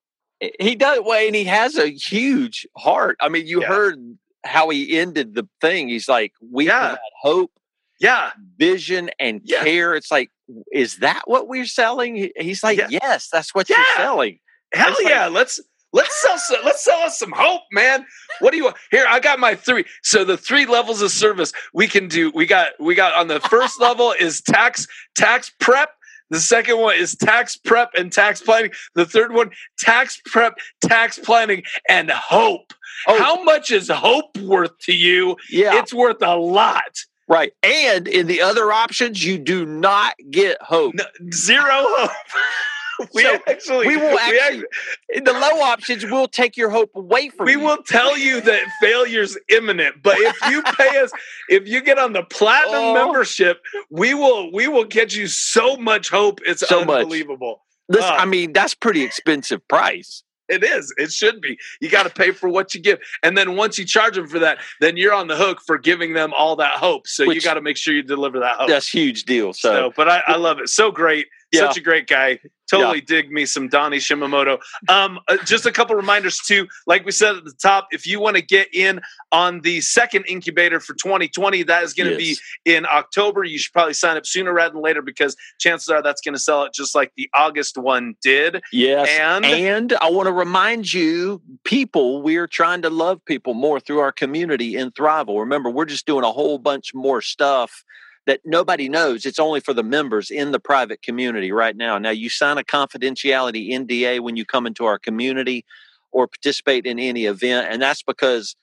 He does well, and he has a huge heart. I mean, you Yeah. heard how he ended the thing. He's like, we Yeah. provide hope, yeah, vision, and Yeah. care. It's like is that what we're selling? He's like, Yeah. yes, that's what Yeah. you're selling. Hell It's like- yeah, let's let's sell some, let's sell us some hope, man. What do you want? Here, I got my three. So the three levels of service we can do. We got we got on the first level is tax tax prep. The second one is tax prep and tax planning. The third one, tax prep, tax planning, and hope. Oh. How much is hope worth to you? Yeah, It's worth a lot. Right. And in the other options, you do not get hope. No, zero hope. we So, actually we will we actually- In the low options, will take your hope away from we you. We will tell you that failure's imminent but if you pay us if you get on the platinum Oh. membership we will we will get you so much hope it's So much. unbelievable Listen, uh, I mean, that's pretty expensive price. It is it should be you got to pay for what you give and then once you charge them for that then you're on the hook for giving them all that hope so you got to make sure you deliver that hope That's huge deal. So, so, but I, I love it. So great. Yeah. Such a great guy. Totally dig me some Donny Shimamoto. Um, uh, just a couple reminders too. Like we said at the top, if you want to get in on the second incubator for 2020, that is going to Yes. be in October. You should probably sign up sooner rather than later because chances are that's going to sell it just like the August one did. yes. And, And I want to remind you, people, we're trying to love people more through our community in Thriveal. Remember, we're just doing a whole bunch more stuff that nobody knows. It's only for the members in the private community right now. Now, you sign a confidentiality NDA when you come into our community or participate in any event, and that's because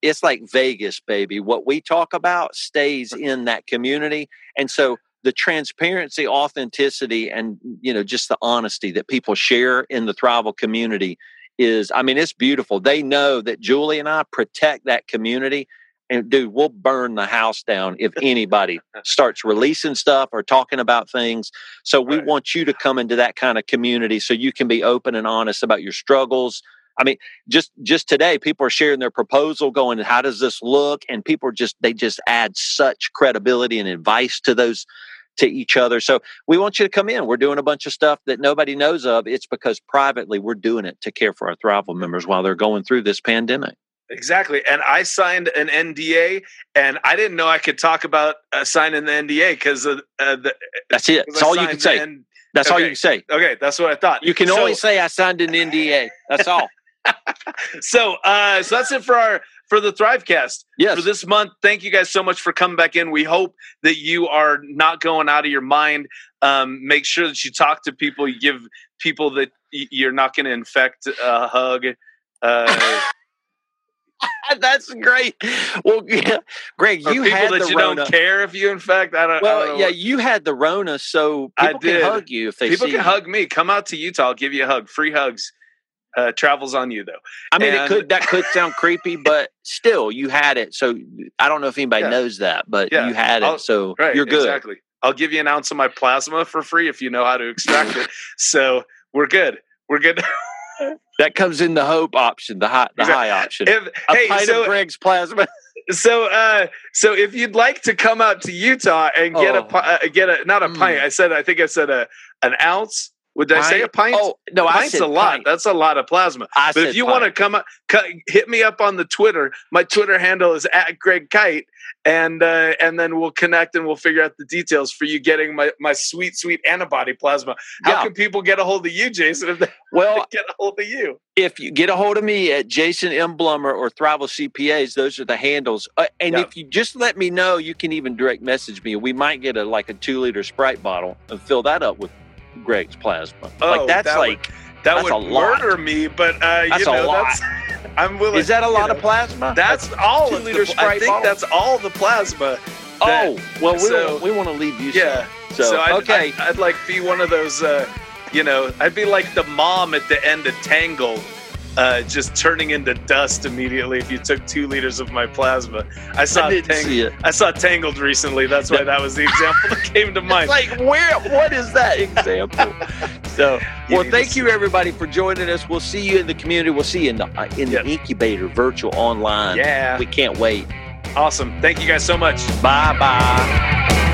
it's like Vegas, baby. What we talk about stays in that community. And so the transparency, authenticity, and you know, just the honesty that people share in the Thriveal community is, I mean, it's beautiful. They know that Julie and I protect that community. And dude, we'll burn the house down if anybody starts releasing stuff or talking about things. So we Right. want you to come into that kind of community so you can be open and honest about your struggles. I mean, just just today, people are sharing their proposal, going, "How does this look?" And people are just they just add such credibility and advice to those to each other. So we want you to come in. We're doing a bunch of stuff that nobody knows of. It's because privately we're doing it to care for our Thriveal members while they're going through this pandemic. Exactly. And I signed an NDA, and I didn't know I could talk about uh, signing the NDA because uh, That's it. That's I all you can say. N- That's all you okay. can say. okay, that's what I thought. You can So- only say I signed an NDA. That's all. so uh so that's it for our for the thrivecast Yes. for this month thank you guys so much for coming back in we hope that you are not going out of your mind um make sure that you talk to people you give people that y- you're not going to infect a hug uh That's great. Well, yeah. Greg, you people had that the you Rona. don't care if you infect i don't, I don't Well, yeah, what- you had the Rona, so I people can did. hug you if they people can you. hug me come out to utah i'll give you a hug free hugs uh travels on you though I mean, it could that could sound creepy, but still, you had it. So I don't know if anybody Yeah. knows that, but Yeah. you had it, I'll- so right you're good. exactly i'll give you an ounce of my plasma for free if you know how to extract it so we're good we're good That comes in the hope option, the high, the Exactly. high option. if, A hey pint so of Greg's plasma. so uh so if you'd like to come out to utah and get a Oh. pi- uh, get a not a Mm. pint i said i think i said a an ounce would i say a pint Oh no, I pint's said a lot pint. that's a lot of plasma I but if you want to come up hit me up on the twitter my twitter handle is at greg Kyte and uh, and then we'll connect and we'll figure out the details for you getting my, my sweet sweet antibody plasma how Yeah. can people get a hold of you jason if they well, get a hold of you if you get a hold of me at Jason M. Blumer or Thriveal CPAs, those are the handles. Uh, and Yeah. if you just let me know, you can even direct message me. We might get a like a two liter Sprite bottle and fill that up with Greg's plasma. Oh, like that's that would- like, that That's would a lot. murder me but uh That's you a lot. that's i'm willing is that a you lot know, of plasma? That's all two liter the, I think that's all the plasma. that- oh well, we so- we want to leave you. Yeah. some. So, So, I'd, okay. I'd, I'd like be one of those. Uh, you know, I'd be like the mom at the end of Tangled, uh, just turning into dust immediately if you took two liters of my plasma. I saw I Tang-. I saw Tangled recently. That's why that was the example that came to mind. It's like where? What is that example? so, well, thank you everybody for joining us. We'll see you in the community. We'll see you in the uh, in Yep. the incubator, virtual online. yeah, We can't wait. awesome. Thank you guys so much. Bye bye.